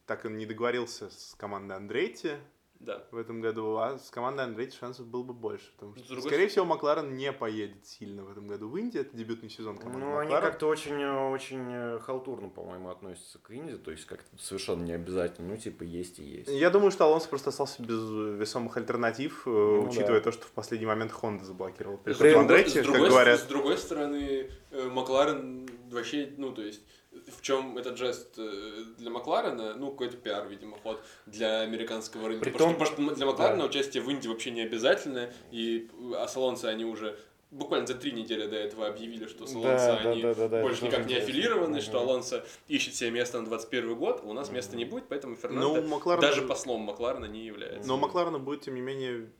Так он не договорился с командой Андретти
Да.
в этом году, а с командой Андретти шансов было бы больше, потому что,
другой
скорее всего, Макларен не поедет сильно в этом году в Индии, это дебютный сезон команды
Ну, они
Макларен.
как-то очень, э, очень э, халтурно, по-моему, относятся к Инди, то есть как-то совершенно не обязательно, ну, типа, есть и есть.
Я думаю, что Алонсо просто остался без весомых альтернатив, э,
Ну
учитывая
да.
то, что в последний момент Honda заблокировал переход
При-
в
С
Андретти, как
другой,
говорят.
с другой стороны, Макларен вообще, ну, то есть, в чем этот жест э, для Макларена, ну, какой-то пиар, видимо, ход для американского рынка.
Притом-
потому, что, потому что для Макларена
да.
участие в Инди вообще не обязательно, и а с Алонсо они уже буквально за три недели до этого объявили, что с
Да,
Алонсо
да,
они
да, да, да,
больше никак не аффилированы, что
Мгм.
Алонсо ищет себе место на 21 год, а у нас места не будет, поэтому Фернандо
Ну, Макларен...
даже послом Макларена не является.
Но у Макларена будет, тем не менее,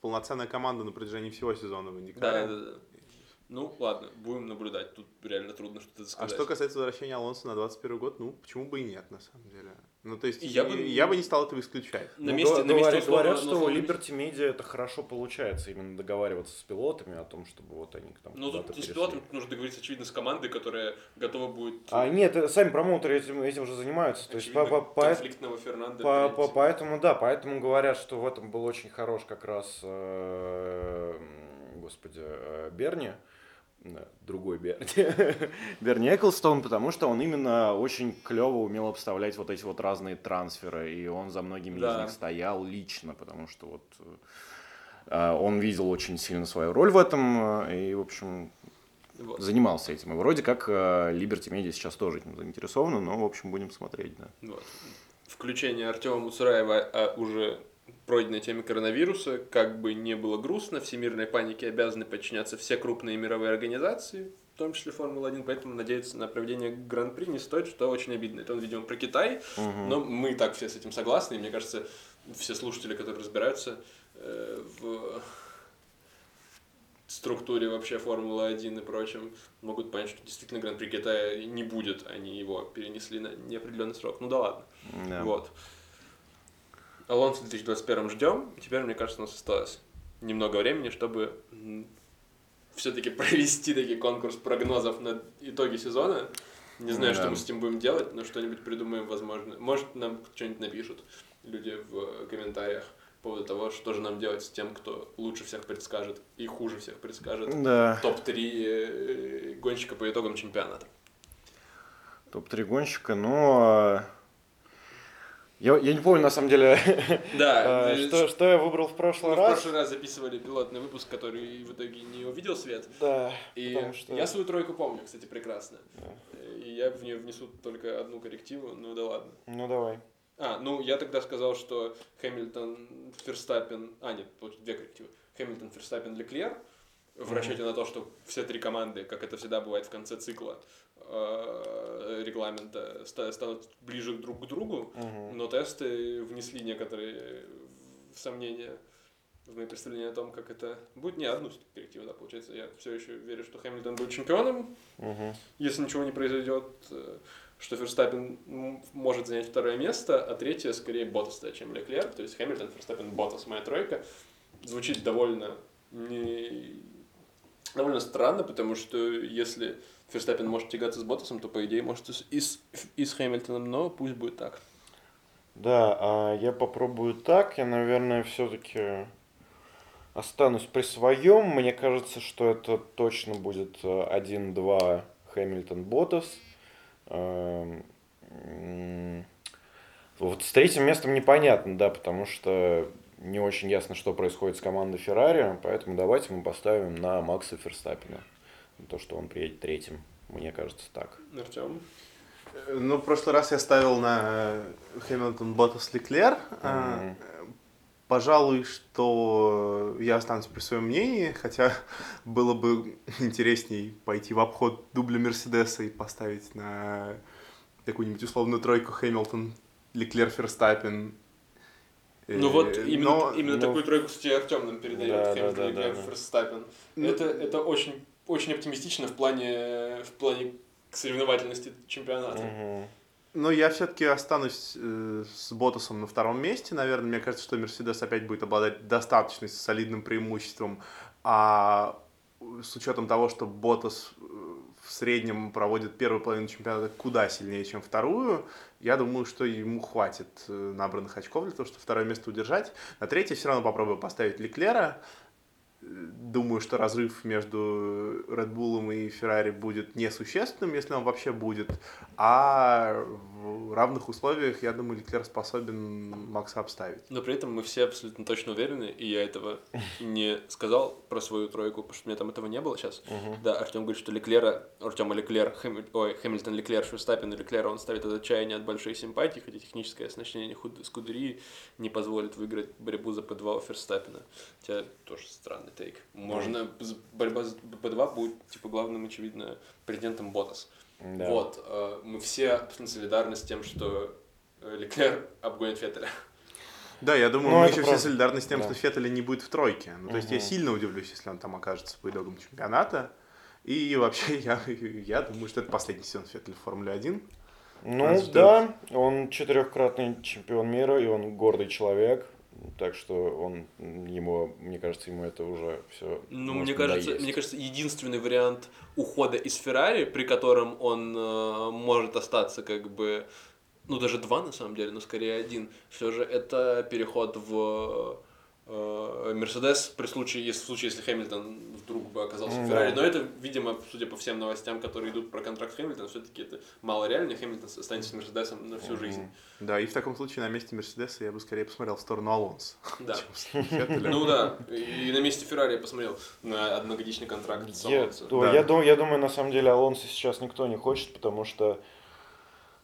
полноценная команда на протяжении всего сезона в
Да,
Индикаре.
да, да. Ну, ладно, будем наблюдать. Тут реально трудно что-то
А
сказать.
что касается возвращения Алонса на 21 год, ну, почему бы и нет, на самом деле. Ну, то есть,
Я
я,
бы-
я бы не стал этого исключать.
На
Ну,
месте, на месте
говорят,
условно-
говорят, что у Liberty Media это хорошо получается, именно договариваться с пилотами о том, чтобы вот они там
Ну, тут не с
перешли.
пилотом тут нужно договориться, очевидно, с командой, которая готова будет...
А нет, э, сами промоутеры этим, этим же занимаются. То есть по,
очевидно,
по- по-
конфликтного Фернандо
по- по- поэтому, да, поэтому говорят, что в этом был очень хорош как раз, э, господи, э, Берни, другой Берни, <laughs> Берни Эклстон, потому что он именно очень клево умел обставлять вот эти вот разные трансферы, и он за многими
Да.
из них стоял лично, потому что вот э, он видел очень сильно свою роль в этом, э, и, в общем,
Вот.
занимался этим. И вроде как э, Liberty Media сейчас тоже этим заинтересованы, но, в общем, будем смотреть, да.
Вот. Включение Артема Муцураева о уже пройденной теме коронавируса, как бы не было грустно, всемирной панике обязаны подчиняться все крупные мировые организации, в том числе Формула-1, поэтому надеяться на проведение Гран-при не стоит, что очень обидно. Это он, видимо, про Китай, но мы так все с этим согласны, и мне кажется, все слушатели, которые разбираются э, в структуре вообще Формулы-1 и прочем, могут понять, что действительно Гран-при Китая не будет, они его перенесли на неопределенный срок. Ну да ладно.
Да.
Вот. Алонсо в 2021 ждем. Теперь, мне кажется, у нас осталось немного времени, чтобы все-таки <laughs> провести таки конкурс прогнозов на итоги сезона. Не знаю,
Да.
что мы с этим будем делать, но что-нибудь придумаем, возможно. Может, нам что-нибудь напишут люди в комментариях по поводу того, что же нам делать с тем, кто лучше всех предскажет и хуже всех предскажет
Да.
топ-3 э, гонщика по итогам чемпионата.
Топ-3 гонщика, но... Я, я не помню, на самом деле, <laughs>
Да,
э,
э,
что, что я выбрал в
Мы
прошлый
в
раз.
прошлый раз записывали пилотный выпуск, который в итоге не увидел свет.
Да,
И
что...
я свою тройку помню, кстати, прекрасно.
Да.
И я в нее внесу только одну коррективу, ну да ладно.
Ну, давай.
А, ну я тогда сказал, что Хэмилтон, Ферстаппен... А, нет, две коррективы. Хэмилтон, Ферстаппен, Леклер. В расчете на то, что все три команды, как это всегда бывает в конце цикла регламента, ста- станут ближе друг к другу.
Мгм.
Но тесты внесли некоторые сомнения в мои представления о том, как это будет. Не одну коррективу, да, получается. Я все еще верю, что Хэмилтон будет чемпионом,
Мгм.
если ничего не произойдет, э, что Ферстаппен м, может занять второе место, а третье скорее Боттас, чем Леклер. То есть Хэмилтон, Ферстаппен, Боттас, моя тройка. Звучит довольно не... довольно странно, потому что если Ферстаппен может тягаться с Боттасом, то, по идее, может и с, и с, Хэмилтоном, но пусть будет так.
Да, а я попробую так. Я, наверное, все-таки останусь при своем. Мне кажется, что это точно будет э, 1-2 Хэмилтон Ботас. Эм, Вот с третьим местом непонятно, да, потому что не очень ясно, что происходит с командой Феррари, поэтому давайте мы поставим на Макса Ферстаппина. То, что он приедет третьим. Мне кажется, так.
Артем?
Ну, в прошлый раз я ставил на Хэмилтон Ботас Леклер. А, Пожалуй, что я останусь при своем мнении, хотя <laughs> было бы интересней пойти в обход дубля Мерседеса и поставить на какую-нибудь условную тройку Хэмилтон, Леклер, Ферстаппен.
Ну вот
Э,
именно,
но-
именно
ну,
такую тройку, кстати, Артем нам передает,
Да,
Хэмилтон,
да, да,
Леклер,
да, да.
Ферстаппен.
Ну,
Это, это очень, очень оптимистично в плане, в плане соревновательности чемпионата.
Мгм.
Но я все-таки останусь э, с Ботасом на втором месте, наверное. Мне кажется, что Мерседес опять будет обладать достаточно солидным преимуществом. А с учетом того, что Ботас э, в среднем проводит первую половину чемпионата куда сильнее, чем вторую, я думаю, что ему хватит э, набранных очков для того, чтобы второе место удержать. На третье все равно попробую поставить Леклера. Думаю, что разрыв между Red Bull и Ferrari будет несущественным, если он вообще будет. А в равных условиях, я думаю, Леклер способен Макса обставить.
Но при этом мы все абсолютно точно уверены, и я этого не сказал про свою тройку, потому что у меня там этого не было сейчас. Да, Артем говорит, что Леклера, Артема Леклер, Хэми- ой, Хэмилтон Леклер, Ферстаппен и Леклера он ставит от отчаяния от большой симпатии, хотя техническое оснащение худ- Скудерии не позволит выиграть борьбу за П2 у Ферстаппена. Хотя тоже странный take. Можно, борьба за П2 будет, типа, главным, очевидно, претендентом Боттас.
Да.
Вот, э, мы все абсолютно солидарны с тем, что э, Леклер обгонит Феттеля.
Да, я думаю,
Ну,
мы еще
правда.
все солидарны с тем,
Да.
что Феттеля не будет в тройке. Ну, то есть я сильно удивлюсь, если он там окажется по итогам чемпионата. И вообще, я, я думаю, что это последний сезон Феттеля в Формуле 1.
Ну
Нас
да, он четырехкратный чемпион мира, и он гордый человек. Так что он ему, мне кажется, ему это уже все.
Ну, мне кажется, мне кажется, единственный вариант ухода из Феррари, при котором он э, может остаться как бы, ну даже два на самом деле, но скорее один, все же это переход в э, Мерседес при случае, если в случае, если Хэмилтон вдруг бы оказался в. Феррари. Но это, видимо, судя по всем новостям, которые идут про контракт Хэмилтона, все-таки это мало реально. Хэмилтон останется Мерседесом на всю жизнь.
Да, и в таком случае на месте Мерседеса я бы скорее посмотрел в сторону Алонса.
Да. <laughs> Ну да, и на месте Феррари я посмотрел на одногодичный контракт с
Я,
Алонсо.
я думаю, на самом деле Алонсо сейчас никто не хочет, потому что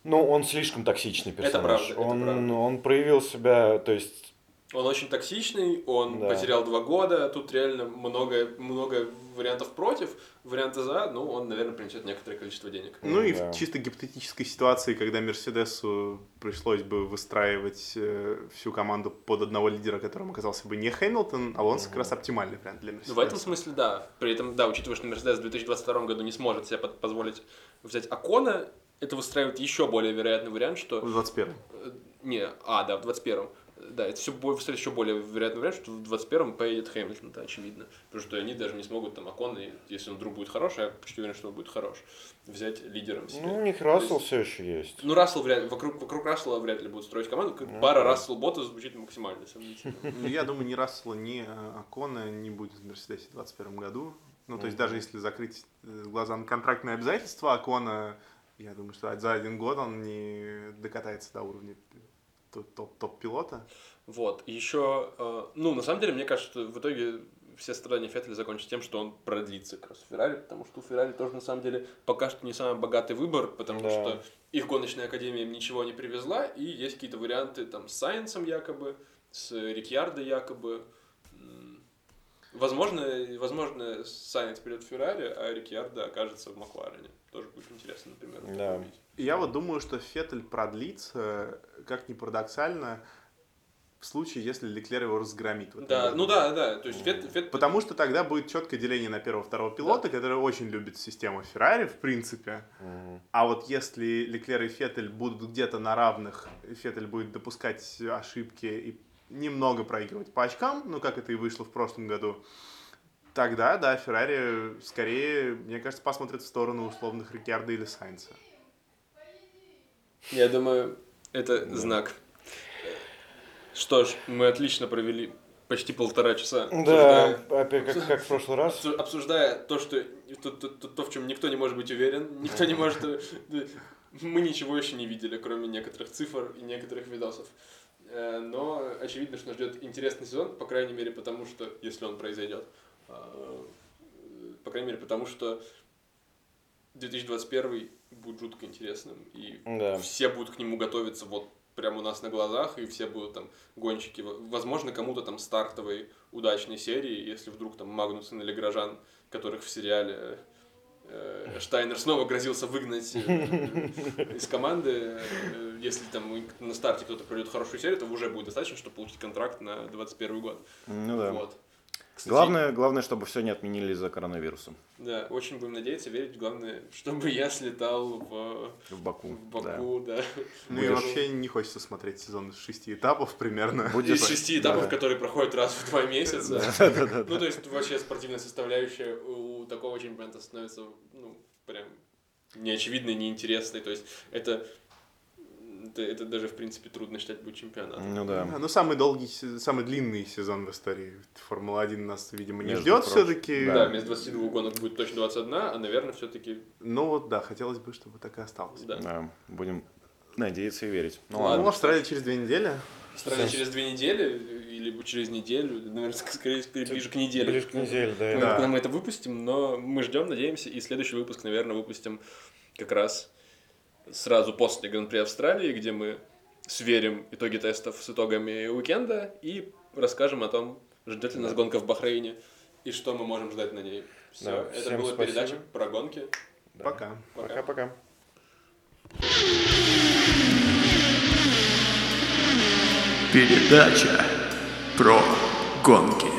ну, он слишком токсичный персонаж.
Это правда, это
он,
правда.
он проявил себя, то есть
Он очень токсичный, он
Да.
потерял два года, тут реально много, много вариантов против, варианты за, ну, он, наверное, принесет некоторое количество денег.
Ну и
Да.
в чисто гипотетической ситуации, когда Мерседесу пришлось бы выстраивать э, всю команду под одного лидера, которым оказался бы не Хэмилтон, Алонсо как раз оптимальный вариант для
Ну,
Мерседеса.
в этом смысле, да. При этом, да, учитывая, что Мерседес в 2022 году не сможет себе позволить взять Акона, это выстраивает еще более вероятный вариант, что...
В 21
э, Не, а, да, в 21-м. Да, это все выстраивает еще более вероятный вариант, что в 21-м поедет Хэмилтон, это очевидно. Потому что они даже не смогут там Акона, если он вдруг будет хорош, я почти уверен, что он будет хорош, взять лидером себе.
ну, у них Рассел все еще есть.
Ну, Рассел вряд вокруг, вокруг Рассела вряд ли будут строить команду. Как пара Рассел Бота звучит максимально сомнительно. <laughs>
Ну, я думаю, ни Рассела, ни э, Акона не будет в Мерседесе в 2021 году. Ну, то есть, даже если закрыть э, глаза на контрактные обязательства, Акона, я думаю, что за один год он не докатается до уровня топ-пилота.
Вот. Еще, э, ну, на самом деле, мне кажется, что в итоге все страдания Феттеля закончатся тем, что он продлится как раз в Феррари, потому что у Феррари тоже, на самом деле, пока что не самый богатый выбор, потому
Да.
что их гоночная академия им ничего не привезла, и есть какие-то варианты там с Сайенсом якобы, с Рикьярдо якобы. Возможно, возможно, Сайенс придет в Феррари, а Рикьярдо окажется в Макларене. Тоже будет интересно, например.
Да.
увидеть.
Я вот думаю, что Феттель продлится, как ни парадоксально, в случае, если Леклер его разгромит. в этом
Да, ну да, да, то есть Фет- Фет-
Потому что тогда будет четкое деление на первого-второго пилота, который очень любит систему Феррари, в принципе.
Мгм.
А вот если Леклер и Феттель будут где-то на равных, Феттель будет допускать ошибки и немного проигрывать по очкам, ну как это и вышло в прошлом году, тогда, да, Феррари скорее, мне кажется, посмотрит в сторону условных Рикьярда или Сайнца.
Я думаю, это знак. Что ж, мы отлично провели почти полтора часа,
Да,
обсуждая,
опять как, как в прошлый раз.
обсу- обсуждая то, что то, то- то- то, в чем никто не может быть уверен, никто не может... э, Мы ничего еще не видели, кроме некоторых цифр и некоторых видосов. Э, Но очевидно, что нас ждет интересный сезон, по крайней мере, потому что, если он произойдет, э, по крайней мере, потому что 2021 будет жутко интересным, и
Да.
все будут к нему готовиться вот прямо у нас на глазах, и все будут там гонщики. Возможно, кому-то там стартовой удачной серии, если вдруг там Магнусон или Грожан, которых в сериале э, Штайнер снова грозился выгнать э, <laughs> из команды. Э, Если там на старте кто-то пройдет хорошую серию, то уже будет достаточно, чтобы получить контракт на 21 год.
Ну да.
Вот. Кстати,
Главное, главное, чтобы все не отменили из-за коронавируса
Да, очень будем надеяться, верить. Главное, чтобы я слетал в,
в Баку.
в
да.
Баку, да.
Ну и
Будешь-
вообще не хочется смотреть сезон из шести этапов примерно.
Будет-
Из шести этапов,
Да.
которые проходят раз в два месяца. <laughs> Ну, то есть, вообще спортивная составляющая у такого чемпионата становится, ну, прям неочевидной, неинтересной. То есть, это, это, это даже, в принципе, трудно считать будет чемпионатом.
Ну да.
Да, ну самый долгий, самый длинный сезон в истории Формулы-1 нас, видимо, не
Между
ждет все-таки.
Да, вместо 22 гонок будет точно 21, а, наверное, все-таки,
Ну вот, да, хотелось бы, чтобы так и осталось.
да.
Да, будем надеяться и верить. Ну
Ладно.
Ну, Австралия через две недели.
Австралия через две недели, или через неделю, наверное, скорее, скорее ближе к неделе.
Ближе к неделе, да.
Мы-
Да.
Когда мы это выпустим, но мы ждем, надеемся, и следующий выпуск, наверное, выпустим как раз сразу после Гран-при Австралии, где мы сверим итоги тестов с итогами уикенда и расскажем о том, ждет ли нас гонка в Бахрейне и что мы можем ждать на ней. Все,
Да,
это
всем
была
спасибо.
передача про гонки.
Да.
Пока.
Пока-пока.
Передача про гонки.